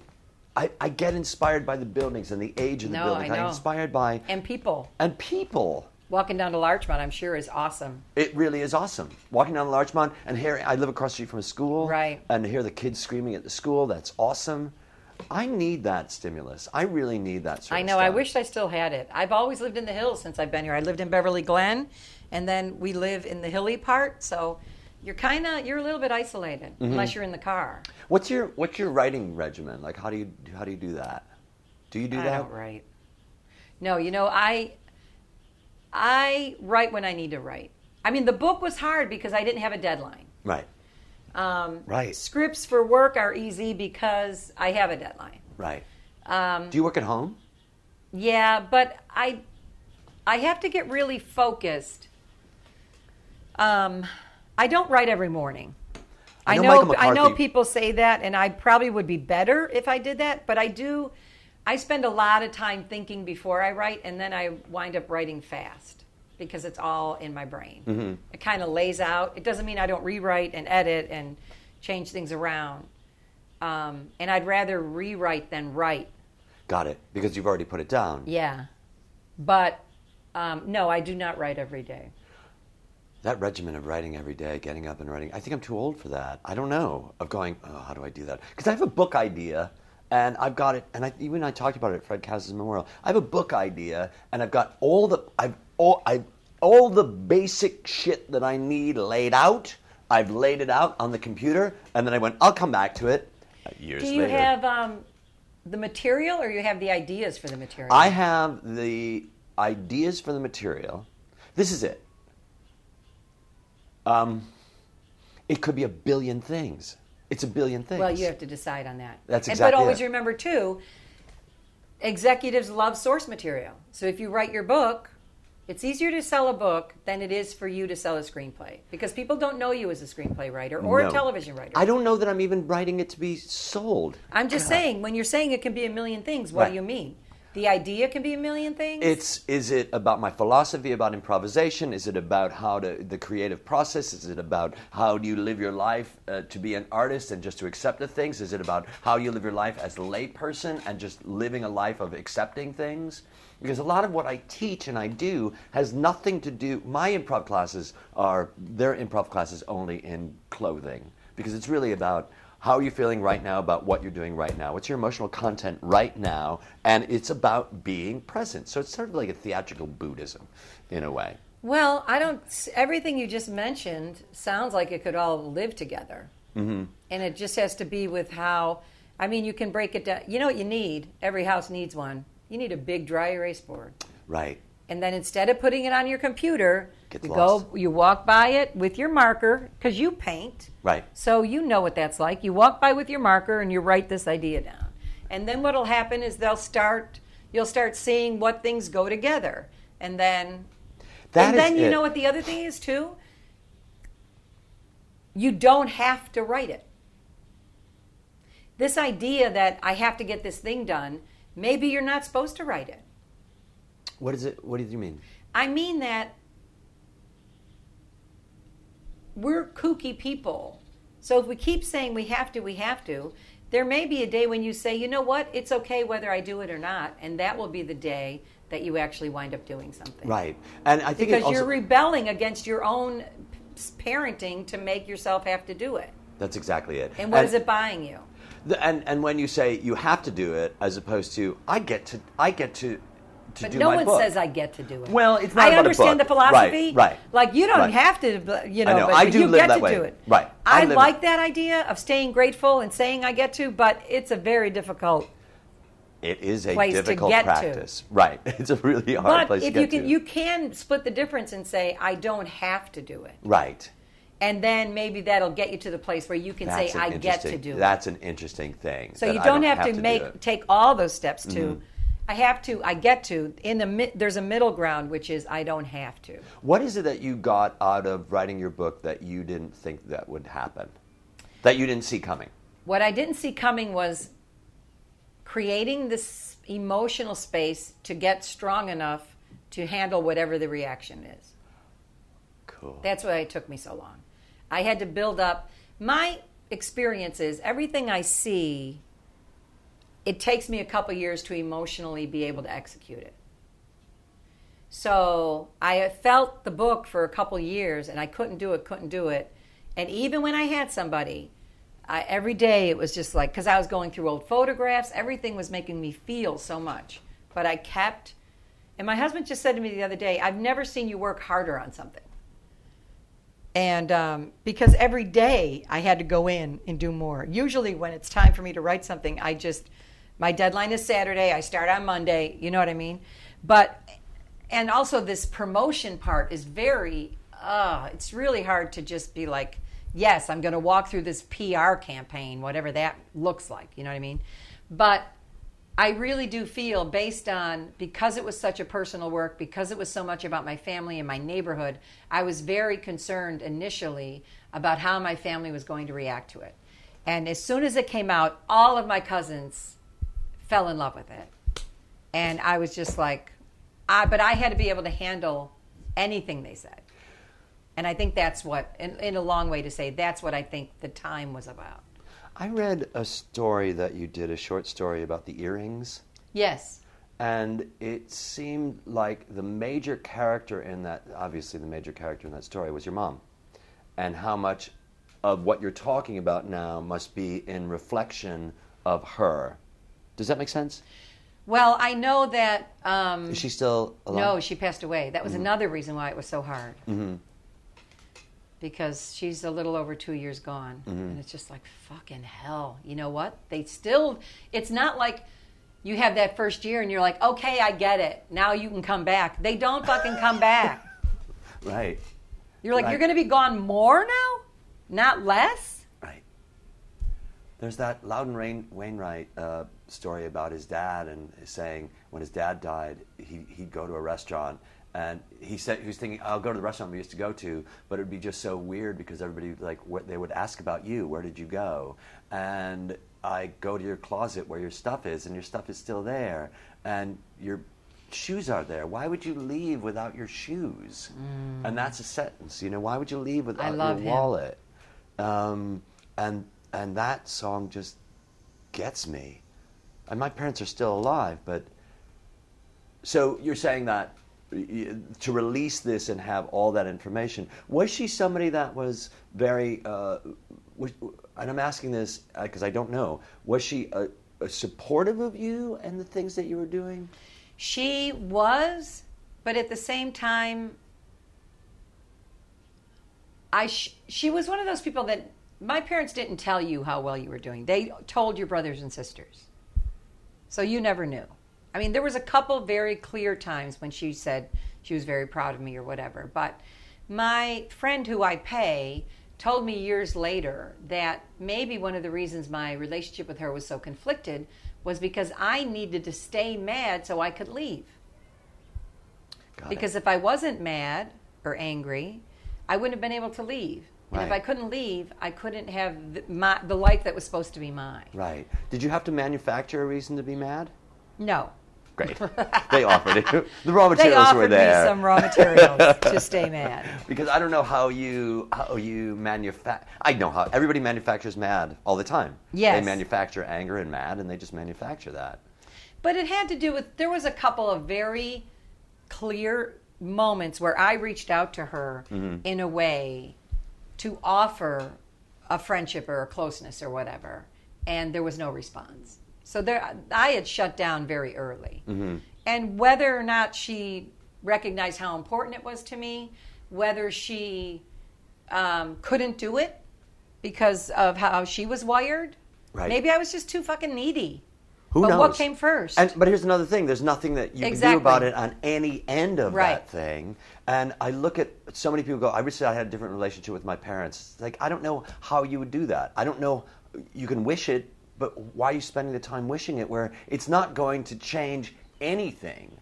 I, I get inspired by the buildings and the age of the No, buildings, I I'm know. inspired by And people and people. walking down to Larchmont, I'm sure, is awesome. It really is awesome. Walking down to Larchmont and hearing, I live across the street from a school, Right. And hear the kids screaming at the school. That's awesome. I need that stimulus. I really need that. I know. I wish I still had it. I've always lived in the hills since I've been here. I lived in Beverly Glen, and then we live in the hilly part. So you're kind of you're a little bit isolated Mm-hmm. unless you're in the car. What's your What's your writing regimen? Like, how do you how do you do that? Do you do I that? don't write. No, you know I I write when I need to write. I mean, the book was hard because I didn't have a deadline. Right. Um, Right. Scripts for work are easy because I have a deadline. Right. Um, Do you work at home? Yeah, but I I have to get really focused. Um, I don't write every morning. I I know know I know people say that, and I probably would be better if I did that. But I do. I spend a lot of time thinking before I write, and then I wind up writing fast because it's all in my brain. Mm-hmm. It kind of lays out. It doesn't mean I don't rewrite and edit and change things around. um, and I'd rather rewrite than write. Got it. Because you've already put it down. Yeah, but um, no, I do not write every day. That regimen of writing every day, getting up and writing, I think I'm too old for that. I don't know, of going, oh, how do I do that? Because I have a book idea, and I've got it, and I, even I talked about it at Fred Kaz's memorial. I have a book idea, and I've got all the, I've, all, I've, all the basic shit that I need laid out. I've laid it out on the computer, and then I went, I'll come back to it years Do you later. have um, the material, or you have the ideas for the material? I have the ideas for the material. This is it. Um, it could be a billion things. It's a billion things. Well, you have to decide on that. That's And- exactly But always it. remember too, executives love source material. So if you write your book, it's easier to sell a book than it is for you to sell a screenplay because people don't know you as a screenplay writer or No. a television writer. I don't know that I'm even writing it to be sold. I'm just saying, when you're saying it can be a million things, what Right. do you mean? The idea can be a million things. It's is it about my philosophy about improvisation? Is it about how to the creative process? Is it about how do you live your life uh, to be an artist and just to accept the things? Is it about how you live your life as a layperson and just living a life of accepting things? Because a lot of what I teach and I do has nothing to do. My improv classes are they're improv classes only in clothing because it's really about how are you feeling right now about what you're doing right now? What's your emotional content right now? And it's about being present. So it's sort of like a theatrical Buddhism in a way. well, I don't. Everything you just mentioned sounds like it could all live together, mm-hmm. and it just has to be with how. I mean, you can break it down. You know what you need? Every house needs one. You need a big dry erase board. Right. And then instead of putting it on your computer, Gets you lost. go, you walk by it with your marker because you paint. Right. So you know what that's like. You walk by with your marker and you write this idea down. And then what'll happen is they'll start. You'll start seeing what things go together, and then. That and then you it. know what the other thing is too. You don't have to write it. This idea that I have to get this thing done, maybe you're not supposed to write it. What is it? What do you mean? I mean that we're kooky people. So if we keep saying we have to, we have to, there may be a day when you say, you know what, it's okay whether I do it or not, and that will be the day that you actually wind up doing something. Right. And I think Because also, you're rebelling against your own parenting to make yourself have to do it. that's exactly it. And what is it buying you? The, and and when you say you have to do it, as opposed to I get to I get to to But do no my one book. says I get to do it. Well, it's not I understand the philosophy. Right, right, Like you don't right. have to, you know, I know. but, I but do you live get that to way. do it. Right. I I, like that idea of staying grateful and saying I get to, but it's a very difficult. It is a place to difficult get to. practice. Right. It's a really hard But place if to you can, to. you can split the difference and say I don't have to do it, right. And then maybe that'll get you to the place where you can That's say I get to do it. That's an interesting thing. So you I don't, have, to, do make. Mm-hmm. take all those steps to. I have to. I get to. In the there's a middle ground, which is I don't have to. What is it that you got out of writing your book that you didn't think that would happen? That you didn't see coming? What I didn't see coming was creating this emotional space to get strong enough to handle whatever the reaction is. Cool. That's why it took me so long. I had to build up my experiences, everything I see, it takes me a couple years to emotionally be able to execute it. So I felt the book for a couple years and I couldn't do it, couldn't do it. And even when I had somebody, I, every day it was just like, because I was going through old photographs, everything was making me feel so much. But I kept, and my husband just said to me the other day, I've never seen you work harder on something. And um, because every day I had to go in and do more. Usually, when it's time for me to write something, I just, my deadline is Saturday, I start on Monday, you know what I mean? But, and also this promotion part is very, uh, it's really hard to just be like, yes, I'm going to walk through this PR campaign, whatever that looks like, you know what I mean? But I really do feel, based on because it was such a personal work, because it was so much about my family and my neighborhood, I was very concerned initially about how my family was going to react to it. And as soon as it came out, all of my cousins fell in love with it. And I was just like, I, but I had to be able to handle anything they said. And I think that's what, in, in a long way to say, that's what I think the time was about. I read a story that you did, a short story about the earrings. Yes. And it seemed like the major character in that, obviously, the major character in that story was your mom. And how much of what you're talking about now must be in reflection of her. Does that make sense? Well, I know that. Um, Is she still alive? no, she passed away. That was another reason why it was so hard. Mm-hmm. Because she's a little over two years gone. Mm-hmm. And it's just like, fucking hell. You know what? They still, it's not like you have that first year and you're like, okay, I get it. Now you can come back. They don't fucking come back. Right, You're like, Right. you're going to be gone more now? Not less? right. There's that Loudon Rain, Wainwright uh, story about his dad and saying when his dad died, he, he'd go to a restaurant and he said he was thinking, "I'll go to the restaurant we used to go to," but it'd be just so weird because everybody like what they would ask about you, where did you go? And I go to your closet where your stuff is, and your stuff is still there, and your shoes are there. Why would you leave without your shoes? And that's a sentence. You know, why would you leave without your him. wallet? Um, and and that song just gets me. And my parents are still alive, but so you're saying that to release this and have all that information. Was she somebody that was very? Uh, was, and I'm asking this uh, because I don't know. Was she a, a supportive of you and the things that you were doing? She was, but at the same time, I sh- she was one of those people that my parents didn't tell you how well you were doing. They told your brothers and sisters, so you never knew. I mean, there was a couple very clear times when she said she was very proud of me or whatever. But my friend who I pay told me years later that maybe one of the reasons my relationship with her was so conflicted was because I needed to stay mad so I could leave. Got it. Because if I wasn't mad or angry, I wouldn't have been able to leave. And if I couldn't leave, I couldn't have the, my, the life that was supposed to be mine. right. Did you have to manufacture a reason to be mad? No. Great. they offered it. The raw They materials offered were there. me some raw materials to stay mad. because I don't know how you how you manufacture. I know how everybody manufactures mad all the time. Yes. they manufacture anger and mad, and they just manufacture that. But it had to do with there was a couple of very clear moments where I reached out to her mm-hmm. in a way to offer a friendship or a closeness or whatever, and there was no response. So there, I had shut down very early. And whether or not she recognized how important it was to me, whether she um, couldn't do it because of how she was wired, Right. maybe I was just too fucking needy. Who but knows? what came first? And, but here's another thing: there's nothing that you Exactly. can do about it on any end of Right. that thing. And I look at so many people go, "I wish I had a different relationship with my parents." It's like I don't know how you would do that. I don't know. You can wish it, but why are you spending the time wishing it? Where it's not going to change anything.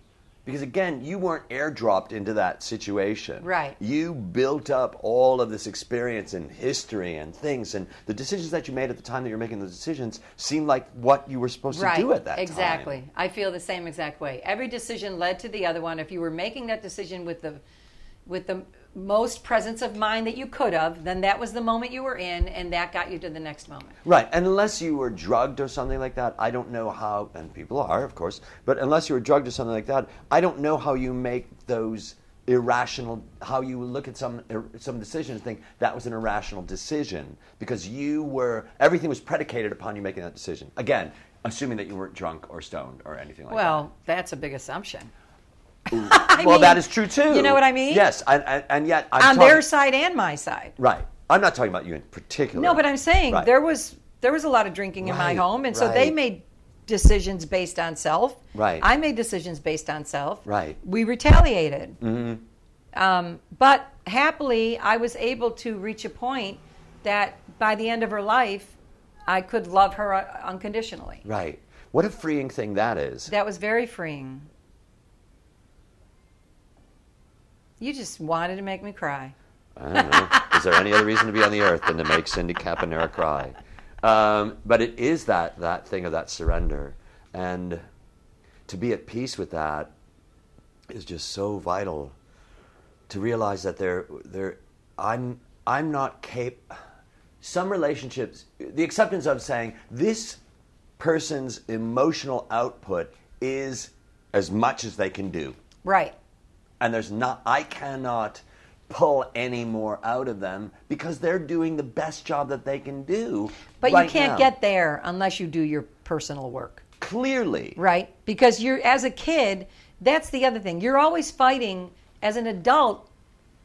Because again, you weren't airdropped into that situation. Right. You built up all of this experience and history and things, and the decisions that you made at the time that you're making those decisions seemed like what you were supposed to do at that time. exactly. I feel the same exact way. Every decision led to the other one. If you were making that decision with the with the most presence of mind that you could have, then that was the moment you were in, and that got you to the next moment. Right, and unless you were drugged or something like that, I don't know how, and people are, of course, but unless you were drugged or something like that, I don't know how you make those irrational, how you look at some er, some decisions and think that was an irrational decision because you were, everything was predicated upon you making that decision. Again, assuming that you weren't drunk or stoned or anything like that. Well, that's a big assumption. well, mean, that is true too. You know what I mean? Yes, and, and, and yet I'm On talking- their side and my side. Right. I'm not talking about you in particular. No, but I'm saying Right. there was there was a lot of drinking in my home, and so they made decisions based on self. Right. I made decisions based on self. Right. We retaliated. Mm-hmm. Um, but happily, I was able to reach a point that by the end of her life, I could love her uh, unconditionally. Right. What a freeing thing that is. That was very freeing. You just wanted to make me cry. I don't know. Is there any other reason to be on the earth than to make Cindy Caponera cry? Um, but it is that that thing of that surrender, and to be at peace with that is just so vital. To realize that there, there, I'm, I'm not cap. some relationships, the acceptance of saying this person's emotional output is as much as they can do. Right. And there's not, I cannot pull any more out of them because they're doing the best job that they can do. But right you can't now. get there unless you do your personal work. clearly. Right? Because you're as a kid, that's the other thing. You're always fighting as an adult.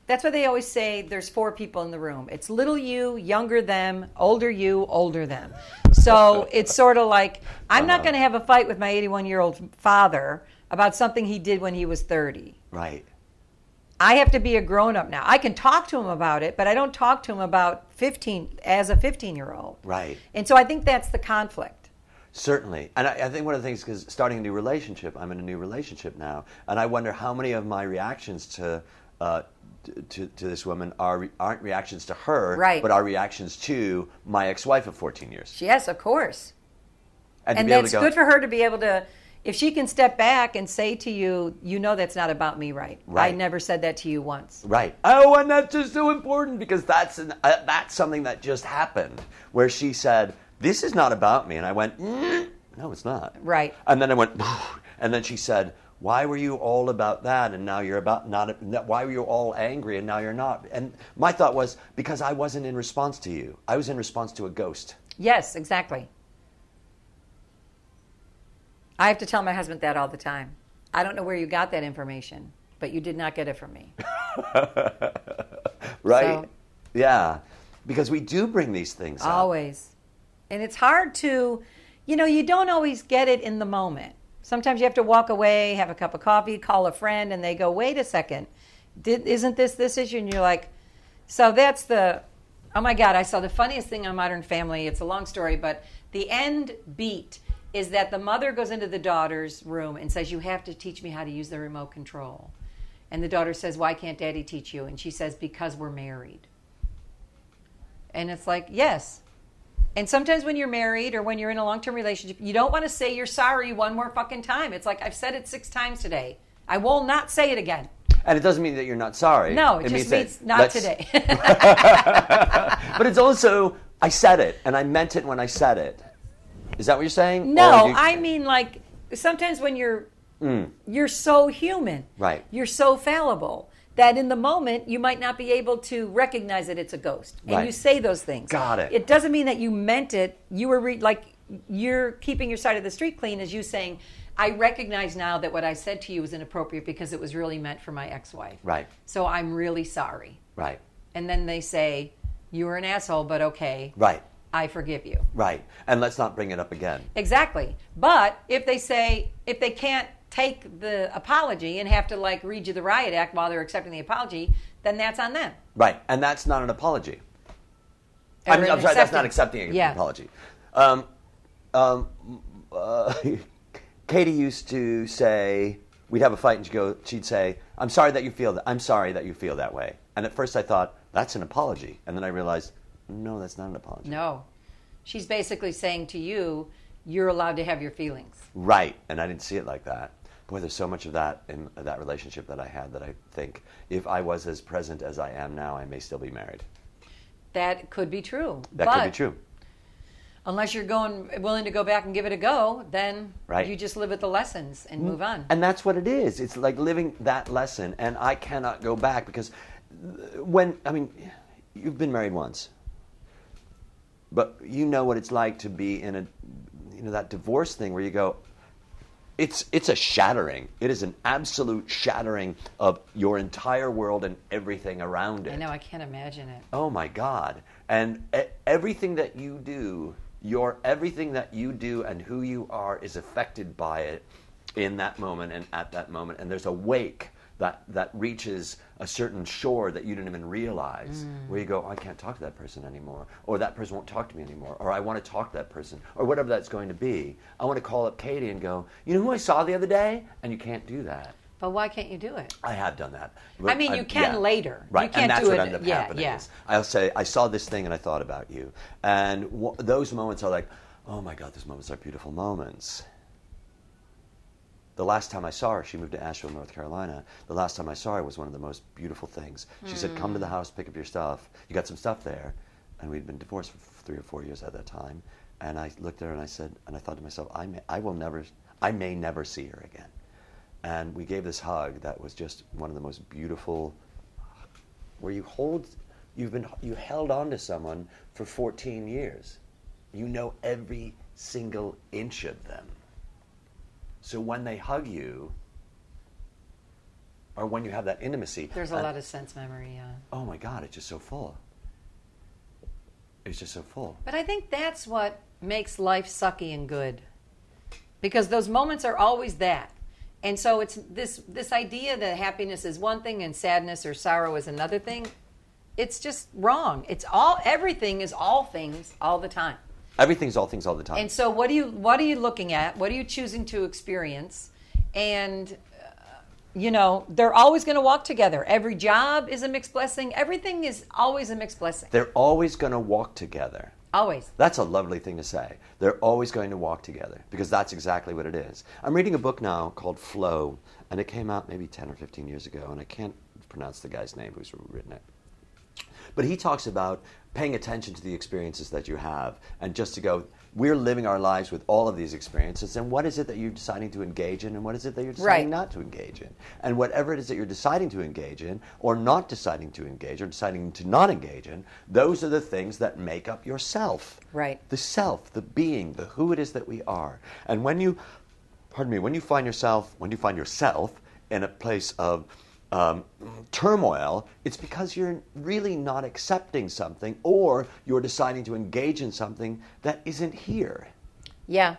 That's why they always say there's four people in the room. It's little you, younger them, older you, older them. So it's sort of like I'm not uh-huh. going to have a fight with my 81 year old father about something he did when he was 30. Right. I have to be a grown up now. I can talk to him about it, but I don't talk to him about 15 as a 15 year old. Right. And so I think that's the conflict. Certainly. And I, I think one of the things, because starting a new relationship, I'm in a new relationship now, and I wonder how many of my reactions to. Uh, to, to this woman are aren't reactions to her, Right. but are reactions to my ex-wife of 14 years. Yes, of course. And, and that's go, good for her to be able to if she can step back and say to you you know that's not about me right, Right. i never said that to you once Right. Oh, and that's just so important because that's an, uh, that's something that just happened where she said, "This is not about me," and I went, mm, "No, it's not." Right. And then I went, and then she said, "Why were you all about that, and now you're about not? Why were you all angry, and now you're not?" And my thought was because I wasn't in response to you. I was in response to a ghost. yes exactly i have to tell my husband that all the time. I don't know where you got that information but you did not get it from me. Right. So- yeah. Because we do bring these things up. always. And it's hard to you know you don't always get it in the moment. Sometimes you have to walk away have a cup of coffee call a friend and they go wait a second. Did, isn't this this issue? And you're like so that's the oh my god i saw the funniest thing on modern family. It's a long story but the end beat is that the mother goes into the daughter's room and says you have to teach me how to use the remote control and the daughter says why can't daddy teach you and she says because we're married and it's like yes and sometimes when you're married or when you're in a long term relationship, you don't want to say you're sorry one more fucking time. It's like I've said it six times today. I will not say it again. And it doesn't mean that you're not sorry. No, it, just that means not let's- today. But it's also I said it and I meant it when I said it. Is that what you're saying? no, you- I mean like sometimes when you're you're so human, Mm. Right. You're so fallible that in the moment you might not be able to recognize that it's a ghost, and Right. you say those things. Got it. It doesn't mean that you meant it. You were re- like you're keeping your side of the street clean, as you saying. I recognize now that what I said to you was inappropriate because it was really meant for my ex-wife. Right. So I'm really sorry. Right. And then they say, "You were an asshole, but okay, Right. I forgive you." Right. And let's not bring it up again. Exactly. But if they say if they can't take the apology and have to like read you the riot act while they're accepting the apology, then that's on them. Right. And that's not an apology. I'm, I'm sorry, that's not accepting an Yeah. apology. Um, um, uh, Katie used to say, we'd have a fight and she'd, go, she'd say, I'm sorry that you feel that. I'm sorry that you feel that way. And at first I thought, that's an apology. And then I realized, no, that's not an apology. No. She's basically saying to you, you're allowed to have your feelings. Right. And I didn't see it like that. Boy, there's so much of that in that relationship that I had that I think if I was as present as I am now, I may still be married. That could be true. That but could be true. Unless you're going willing to go back and give it a go, then Right. you just live with the lessons and mm. move on. And that's what it is. It's like living that lesson, and I cannot go back because uh, when I mean, you've been married once, but you know what it's like to be in a, you know, that divorce thing where you go. It's it's a shattering. It is an absolute shattering of your entire world and everything around it. I know, I can't imagine it. Oh my God! And everything that you do, your everything that you do and who you are is affected by it in that moment and at that moment. And there's a wake that that reaches a certain shore that you didn't even realize, mm. where you go, oh, I can't talk to that person anymore, or that person won't talk to me anymore, or I want to talk to that person, or whatever that's going to be. I want to call up Katie and go, you know who I saw the other day, and you can't do that. But why can't you do it? I have done that. I mean, you can later. You Right, can't and that's do what it- ended up yeah, happening. yeah. is I'll say, I saw this thing and I thought about you. And w- those moments are like, oh my God, those moments are beautiful moments. The last time I saw her, she moved to Asheville, North Carolina. The last time I saw her was one of the most beautiful things. She said, come to Hmm. the house, pick up your stuff. You got some stuff there. and we'd been divorced for three or four years at that time. And I looked at her and I said, and I thought to myself, I may, I will never, I may never see her again. And we gave this hug that was just one of the most beautiful, where you hold, you've been, you held on to someone for 14 years. You know every single inch of them. So when they hug you, or when you have that intimacy, There's a and- lot of sense memory, yeah. oh my God, it's just so full. It's just so full. But I think that's what makes life sucky and good. Because those moments are always that. And so it's this this idea that happiness is one thing and sadness or sorrow is another thing. It's just wrong. It's all everything is all things all the time. Everything's all things all the time. And so what do you what are you looking at? What are you choosing to experience? And uh, you know, they're always going to walk together. Every job is a mixed blessing. Everything is always a mixed blessing. They're always going to walk together. Always. That's a lovely thing to say. They're always going to walk together because that's exactly what it is. I'm reading a book now called Flow, and it came out maybe 10 or 15 years ago, and I can't pronounce the guy's name who's written it. But he talks about paying attention to the experiences that you have and just to go, we're living our lives with all of these experiences, and what is it that you're deciding to engage in, and what is it that you're deciding Right. not to engage in? And whatever it is that you're deciding to engage in, or not deciding to engage, or deciding to not engage in, those are the things that make up yourself Right. the self, the being, the who it is that we are. And when you, pardon me, when you find yourself, when you find yourself in a place of um, turmoil, it's because you're really not accepting something, or you're deciding to engage in something that isn't here. Yeah.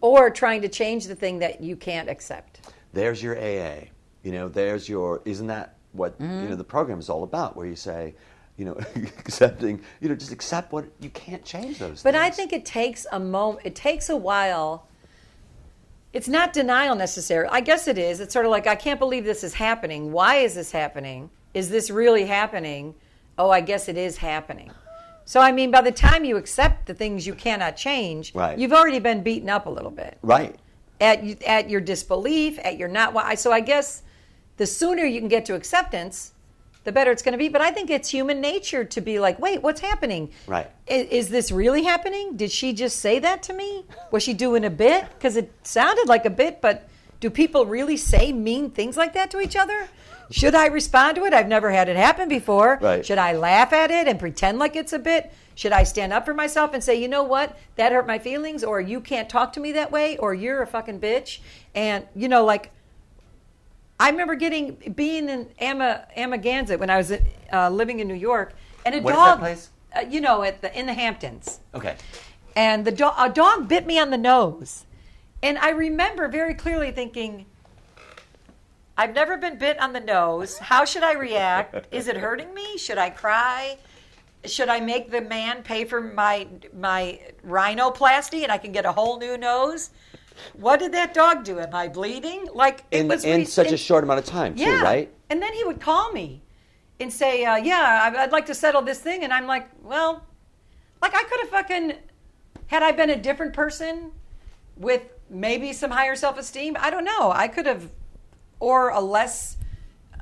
Or trying to change the thing that you can't accept. There's your AA. You know, there's your. Isn't that what you know the program is all about? Where you say. You know, accepting. You know, just accept what you can't change those. But I think it takes a moment, it takes a while. It's not denial necessarily. I guess it is. It's sort of like, I can't believe this is happening. Why is this happening? Is this really happening? Oh, I guess it is happening. So, I mean, by the time you accept the things you cannot change, Right. you've already been beaten up a little bit. right. at at your disbelief, at your not. why- So I guess the sooner you can get to acceptance, the better it's going to be. But I think it's human nature to be like, wait, what's happening? Right. Is, is this really happening? Did she just say that to me? Was she doing a bit? Because it sounded like a bit, but do people really say mean things like that to each other? Should I respond to it? I've never had it happen before. Right. Should I laugh at it and pretend like it's a bit? Should I stand up for myself and say, you know what, that hurt my feelings, or you can't talk to me that way, or you're a fucking bitch? And, you know, like, I remember getting, being in Ama, Amagansett when I was uh, living in New York, and a What dog, that place? Uh, you know, at the, in the Hamptons Okay. and the dog, a dog bit me on the nose. And I remember very clearly thinking, I've never been bit on the nose. How should I react? Is it hurting me? Should I cry? Should I make the man pay for my my rhinoplasty and I can get a whole new nose? What did that dog do? Am I bleeding? Like it In, was in re- such a short amount of time, too, yeah. right? And then he would call me and say, uh, "Yeah, I- I'd like to settle this thing." And I'm like, "Well, like I could have fucking had I been a different person with maybe some higher self-esteem. I don't know. I could have, or a less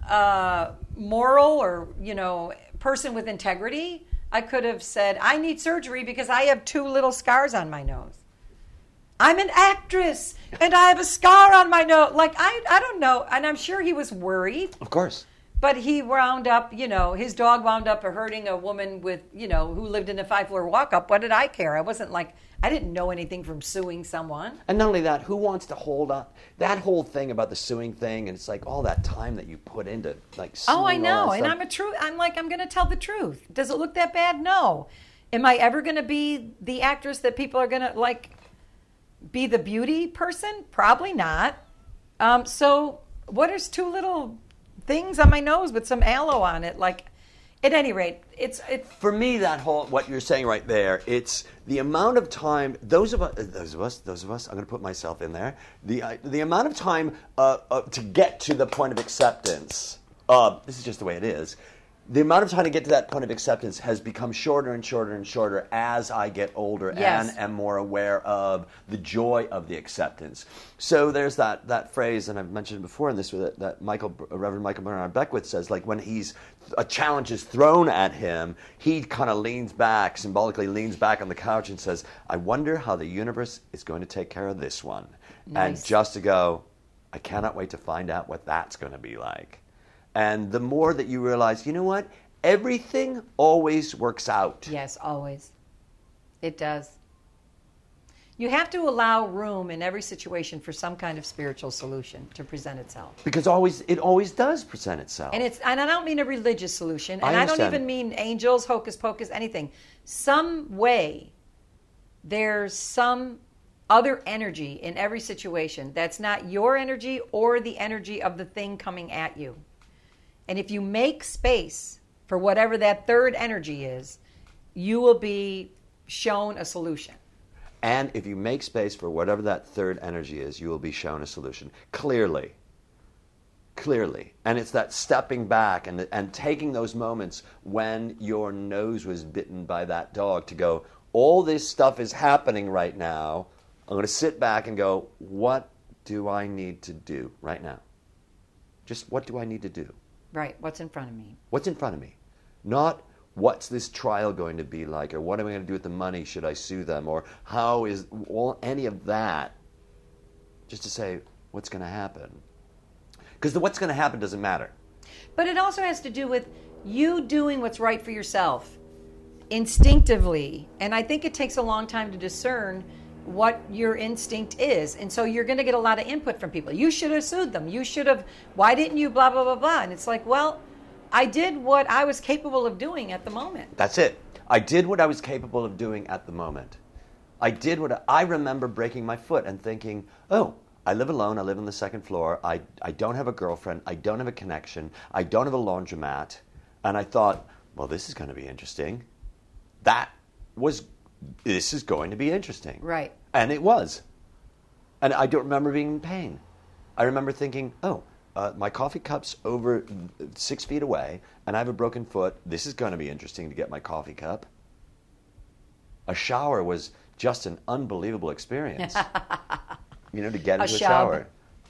uh, moral or you know person with integrity. I could have said, "I need surgery because I have two little scars on my nose." I'm an actress and I have a scar on my nose. Like I, I don't know, and I'm sure he was worried. Of course. But he wound up, you know, his dog wound up hurting a woman with, you know, who lived in a five floor walk up. What did I care? I wasn't like, I didn't know anything from suing someone. And not only that, who wants to hold up that whole thing about the suing thing? And it's like all that time that you put into like. Oh, I know. And. I'm a true, I'm like, I'm going to tell the truth. Does it look that bad? No. Am I ever going to be the actress that people are going to like be the beauty person? Probably not. Um, so, what is two little things on my nose with some aloe on it? Like, at any rate, it's it. For me, that whole what you're saying right there, it's the amount of time. Those of us, those of us, those of us. I'm going to put myself in there. The uh, the amount of time uh, uh, to get to the point of acceptance. Uh, this is just the way it is. The amount of time to get to that point of acceptance has become shorter and shorter and shorter as I get older Yes. and am more aware of the joy of the acceptance. So there's that, that phrase, and I've mentioned before in this, that, that Michael, uh, Reverend Michael Bernard Beckwith says, like when he's a challenge is thrown at him, he kind of leans back, symbolically leans back on the couch and says, "I wonder how the universe is going to take care of this one," and just to go, I cannot wait to find out what that's going to be like. And the more that you realize, you know what? Everything always works out. Yes, always. It does. You have to allow room in every situation for some kind of spiritual solution to present itself. Because always it always does present itself. And it's and I don't mean a religious solution, and I, don't even mean angels, hocus pocus, anything. Some way there's some other energy in every situation that's not your energy or the energy of the thing coming at you. And if you make space for whatever that third energy is, you will be shown a solution. and if you make space for whatever that third energy is, you will be shown a solution. Clearly. Clearly. And it's that stepping back and, and taking those moments when your nose was bitten by that dog to go, all this stuff is happening right now. I'm going to sit back and go, what do I need to do right now? Just what do I need to do? Right, what's in front of me? What's in front of me? Not what's this trial going to be like, or what am I going to do with the money? Should I sue them, or how is all any of that? Just to say what's going to happen, because the what's going to happen doesn't matter. But it also has to do with you doing what's right for yourself instinctively. And I think it takes a long time to discern what your instinct is. And so you're going to get a lot of input from people. You should have sued them. You should have, why didn't you, blah, blah, blah, blah. And it's like, well, I did what I was capable of doing at the moment. That's it. I did what I was capable of doing at the moment. I did what I, I remember breaking my foot and thinking, oh, I live alone. I live on the second floor. I, I don't have a girlfriend. I don't have a connection. I don't have a laundromat. And I thought, well, this is going to be interesting. That was, this is going to be interesting. Right. And it was. And I don't remember being in pain. I remember thinking, oh, uh, my coffee cup's over six feet away, and I have a broken foot. This is going to be interesting to get my coffee cup. A shower was just an unbelievable experience. you know, to get A into a shower.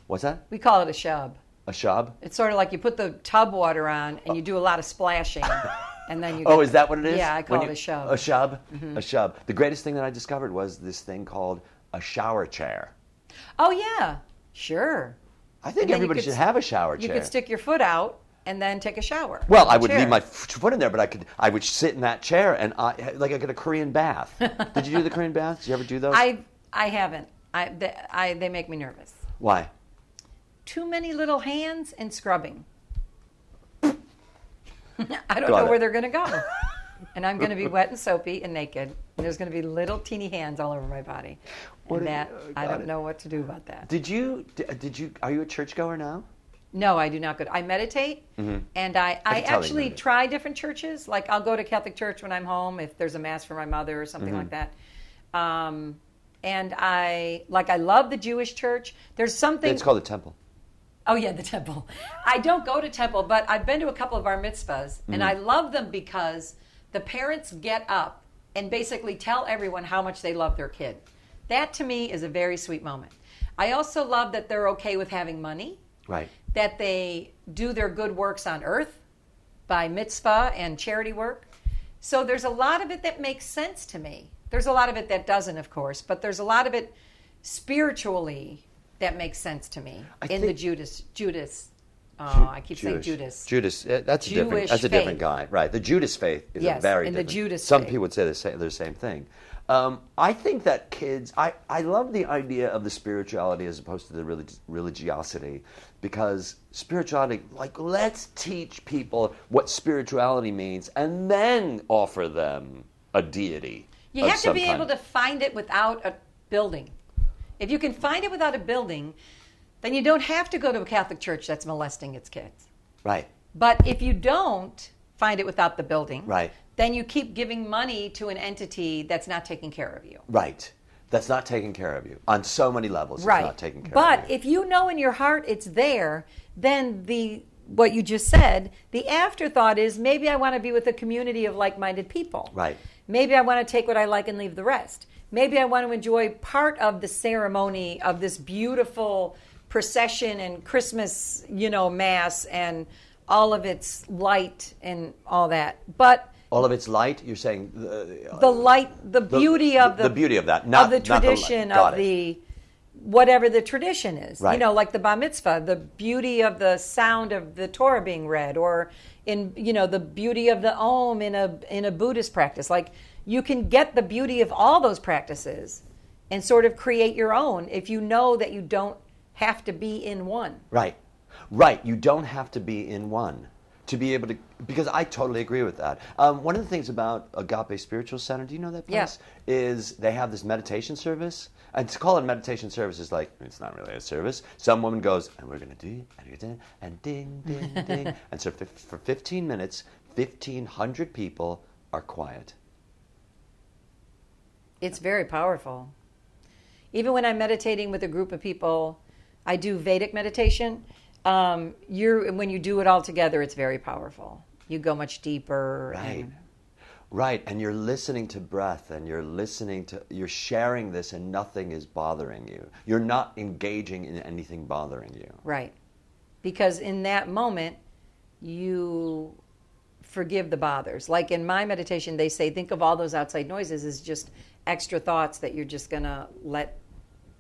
What's that? We call it a shub. A shub? It's sort of like you put the tub water on and you do a lot of splashing. And then you Oh, is that what it is? Yeah, I call When it you- a shub. A shub? Mm-hmm. A shub. The greatest thing that I discovered was this thing called a shower chair. Oh yeah, sure. I think everybody should have a shower chair. You could stick your foot out and then take a shower. Well, I would chair. leave my foot in there, but I could. I would sit in that chair and I like I get a Korean bath. Did you do the Korean baths? Did you ever do those? I I haven't. I they, I they make me nervous. Why? Too many little hands and scrubbing. I don't Got know it. where they're going to go. and I'm going to be wet and soapy and naked. And there's going to be little teeny hands all over my body. What and do you- that oh, I don't it. know what to do about that. Did you? Did you? Are you a churchgoer now? No, I do not go. To, I meditate, and I, I, that you actually try different churches. Like I'll go to Catholic church when I'm home if there's a mass for my mother or Mm-hmm. something like that. Um, and I like I love the Jewish church. There's something. It's called a temple. Oh yeah, the temple. I don't go to temple, but I've been to a couple of bar mitzvahs, and I mm-hmm. love them because the parents get up and basically tell everyone how much they love their kid. That to me is a very sweet moment. I also love that they're okay with having money, Right. that they do their good works on earth by mitzvah and charity work. So there's a lot of it that makes sense to me. There's a lot of it that doesn't, of course, but there's a lot of it spiritually that makes sense to me I in the Judas Judas. Oh, I keep saying Judas. Judas. uh, That's a different. Jewish That's a different faith. guy, right? The Judas faith is a Yes, very in the different. Judas Some faith. people would say the same, the same thing. Um, I think that kids. I, I love the idea of the spirituality as opposed to the relig- religiosity, because spirituality, like, let's teach people what spirituality means, and then offer them a deity. You of have to some be kind. able to find it without a building. If you can find it without a building, then you don't have to go to a Catholic church that's molesting its kids. Right. But if you don't find it without the building, Right. then you keep giving money to an entity that's not taking care of you. Right. That's not taking care of you on so many levels. right. It's not taking care but of you. But if you know in your heart it's there, then the what you just said, the afterthought is maybe I want to be with a community of like minded people. Right. Maybe I want to take what I like and leave the rest. Maybe I want to enjoy part of the ceremony of this beautiful procession and Christmas, you know, mass and all of its light and all that. But all of its light. You're saying the, uh, the light, the beauty of the, the beauty of that, not of the tradition Got of it. the whatever the tradition is. You know, like the bar mitzvah, the beauty of the sound of the Torah being read, or in you know the beauty of the Om in a in a Buddhist practice. Like you can get the beauty of all those practices and sort of create your own if you know that you don't have to be in one. Right. Right. You don't have to be in one to be able to, because I totally agree with that. Um, one of the things about Agape Spiritual Center, do you know that Yeah. place? Is they have this meditation service. And to call it meditation service is like, it's not really a service. Some woman goes, and we're going to do, and, and ding, ding, ding. and so for, for 15 minutes, 1,500 people are quiet. It's very powerful. Even when I'm meditating with a group of people, I do Vedic meditation. Um, you're when you do it all together, it's very powerful. You go much deeper. Right. and- Right, and you're listening to breath and you're listening to, you're sharing this and nothing is bothering you. You're not engaging in anything bothering you. right. Because in that moment, you forgive the bothers. Like in my meditation, they say, think of all those outside noises as just extra thoughts that you're just going to let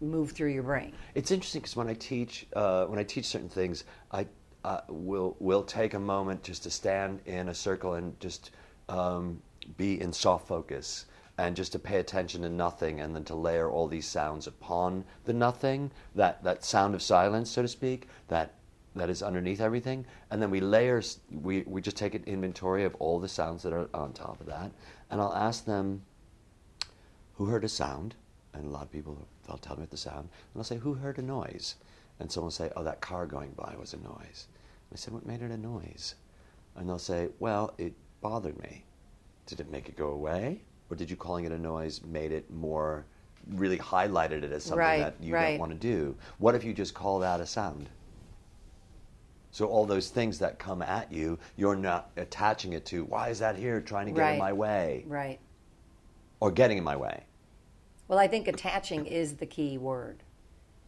move through your brain. It's interesting because when I teach, uh, when I teach certain things, I uh, will will take a moment just to stand in a circle and just um, be in soft focus and just to pay attention to nothing and then to layer all these sounds upon the nothing, that, that sound of silence, so to speak, that that is underneath everything, and then we layer. We we just take an inventory of all the sounds that are on top of that, and I'll ask them who heard a sound, and a lot of people they'll tell me what the sound, and I'll say who heard a noise, and someone will say, oh, that car going by was a noise. And I said, what made it a noise? And they'll say, well, it bothered me. Did it make it go away, or did you calling it a noise made it more, really highlighted it as something Right, that you right. don't want to do? What if you just call that a sound? So all those things that come at you, you're not attaching it to. Why is that here? Trying to get Right. in my way, Right. or getting in my way. Well, I think attaching is the key word.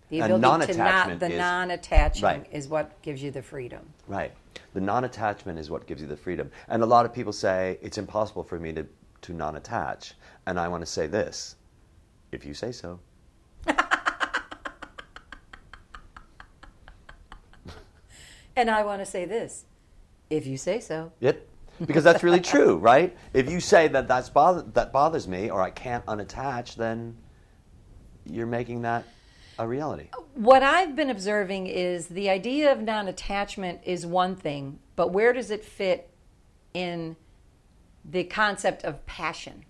The And ability to not the is- non-attaching Right. is what gives you the freedom. Right. The non-attachment is what gives you the freedom. And a lot of people say it's impossible for me to, to non-attach. And I want to say this, if you say so. And I want to say this, if you say so. It, because that's really true, right? If you say that that's bother, that bothers me or I can't unattach, then you're making that a reality. What I've been observing is the idea of non-attachment is one thing, but where does it fit in the concept of passion?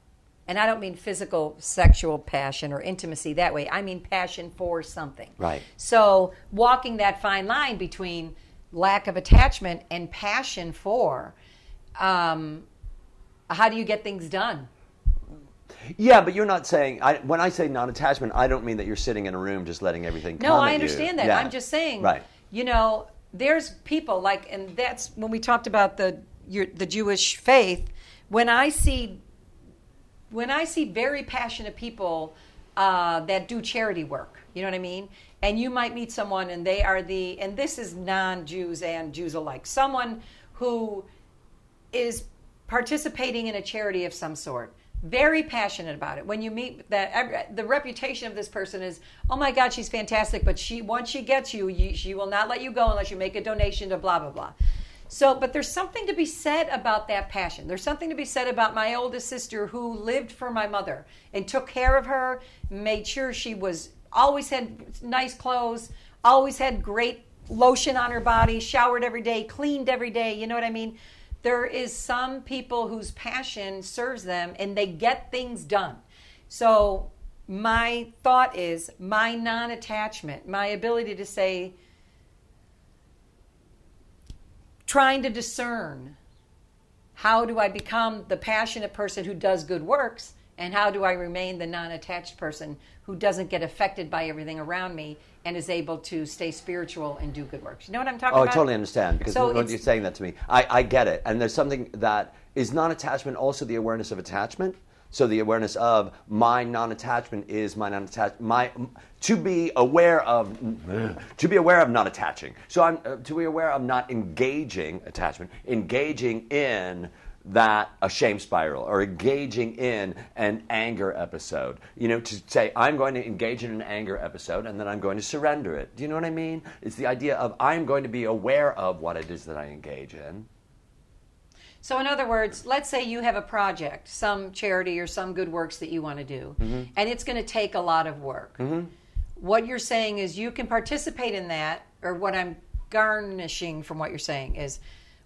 And I don't mean physical sexual passion or intimacy that way. I mean passion for something. Right. So walking that fine line between lack of attachment and passion for, um, how do you get things done? Yeah, but you're not saying. I, when I say non-attachment, I don't mean that you're sitting in a room just letting everything No, I understand that. Yeah. I'm just saying, Right. You know, there's people like, and that's when we talked about the your, the Jewish faith. When I see, when I see very passionate people uh, that do charity work, you know what I mean. And you might meet someone, and they are the, and this is non-Jews and Jews alike. Someone who is participating in a charity of some sort. Very passionate about it. When you meet that the reputation of this person is oh my god she's fantastic but she once she gets you, you she will not let you go unless you make a donation to blah blah blah. So but there's something to be said about that passion. There's something to be said about my oldest sister who lived for my mother and took care of her made sure she was always had nice clothes always had great lotion on her body showered every day cleaned every day you know what i mean there is some people whose passion serves them and they get things done. So my thought is my non-attachment, my ability to say trying to discern how do I become the passionate person who does good works And how do I remain the non attached person who doesn't get affected by everything around me and is able to stay spiritual and do good works? You know what I'm talking about? Oh, I totally understand because So you're saying that to me, I, I get it. And there's something that is non-attachment also the awareness of attachment. So the awareness of my non-attachment is my non-attachment. My to be aware of to be aware of not attaching. So I'm uh, to be aware of not engaging attachment, engaging in that a shame spiral or engaging in an anger episode. You know, to say I'm going to engage in an anger episode and then I'm going to surrender it. Do you know what I mean? It's the idea of I'm going to be aware of what it is that I engage in. So, in other words, let's say you have a project, some charity or some good works that you want to do, Mm-hmm. and it's going to take a lot of work. What you're saying is you can participate in that, or what I'm garnishing from what you're saying is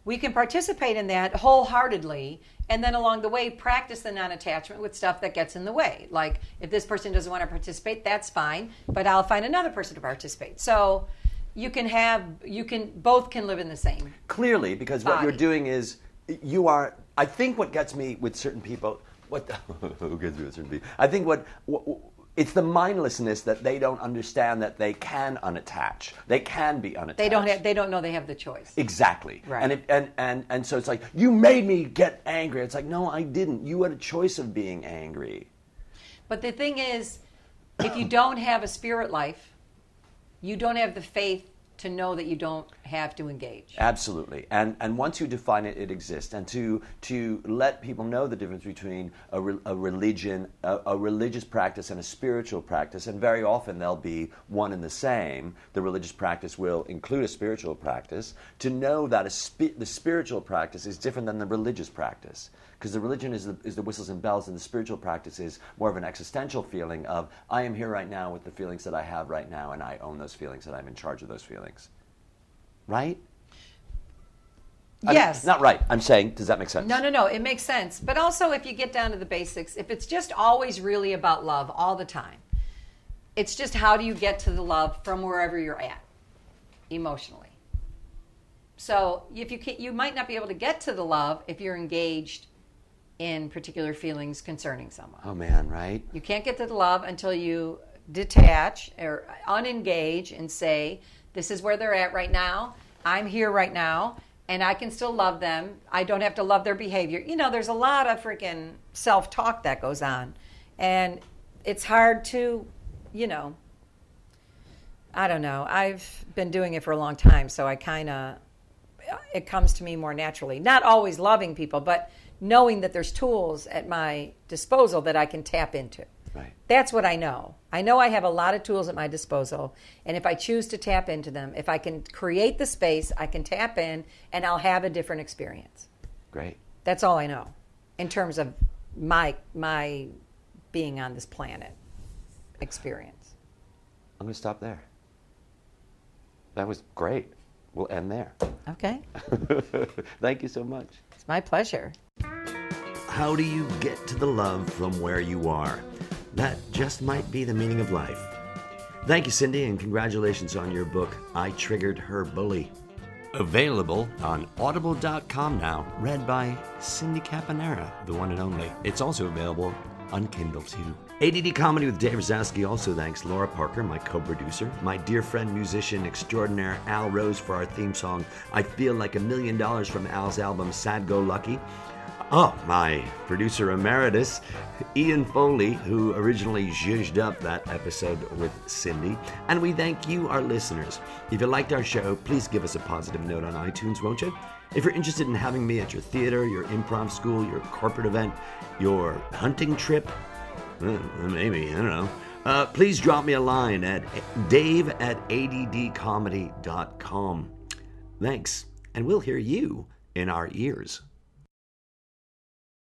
we can participate in that wholeheartedly, and then along the way, practice the non attachment with stuff that gets in the way. Like, if this person doesn't want to participate, that's fine, but I'll find another person to participate. So, you can have, you can, both can live in the same. Clearly, because what you're doing is you are. I think what gets me with certain people. What the, who gets me with certain people? I think what, what it's the mindlessness that they don't understand that they can unattach. They can be unattached. They don't have, they don't know they have the choice. Exactly. Right. And, it, and and and so it's like you made me get angry. It's like no, I didn't. You had a choice of being angry. But the thing is, if you don't have a spirit life, you don't have the faith to know that you don't have to engage. Absolutely. And and once you define it, it exists. And to to let people know the difference between a, re, a religion, a, a religious practice, and a spiritual practice, and very often they'll be one and the same. The religious practice will include a spiritual practice. To know that spi- the spiritual practice is different than the religious practice. Because the religion is the, is the whistles and bells, and the spiritual practice is more of an existential feeling of I am here right now with the feelings that I have right now, and I own those feelings, and I'm in charge of those feelings. Right? Yes. not right. I'm saying, does that make sense? No, no, no. It makes sense. But also, if you get down to the basics, if it's just always really about love all the time, it's just how do you get to the love from wherever you're at emotionally. So if you can, you might not be able to get to the love if you're engaged in particular feelings concerning someone. Oh man, right? You can't get to the love until you detach or unengage and say, This is where they're at right now. I'm here right now, and I can still love them. I don't have to love their behavior. You know, there's a lot of freaking self talk that goes on. And it's hard to, you know, I don't know. I've been doing it for a long time, so I kind of, it comes to me more naturally. Not always loving people, but knowing that there's tools at my disposal that I can tap into. Right. That's what I know. I know I have a lot of tools at my disposal, and if I choose to tap into them, if I can create the space, I can tap in and I'll have a different experience. Great. That's all I know in terms of my my being on this planet experience. I'm going to stop there. That was great. We'll end there. Okay. Thank you so much. It's my pleasure. How do you get to the love from where you are? That just might be the meaning of life. Thank you, Cindy, and congratulations on your book, I Triggered Her Bully. Available on audible.com now, read by Cindy Caponera, the one and only. It's also available on Kindle too. ADD Comedy with Dave Rosowski also thanks Laura Parker, my co producer, my dear friend, musician extraordinaire Al Rose for our theme song, I Feel Like a Million Dollars from Al's album Sad Go Lucky. Oh, my producer emeritus, Ian Foley, who originally zhuzhed up that episode with Cindy. And we thank you, our listeners. If you liked our show, please give us a positive note on iTunes, won't you? If you're interested in having me at your theater, your improv school, your corporate event, your hunting trip, uh, maybe, I don't know. Uh, please drop me a line at dave at addcomedy.com. Thanks, and we'll hear you in our ears.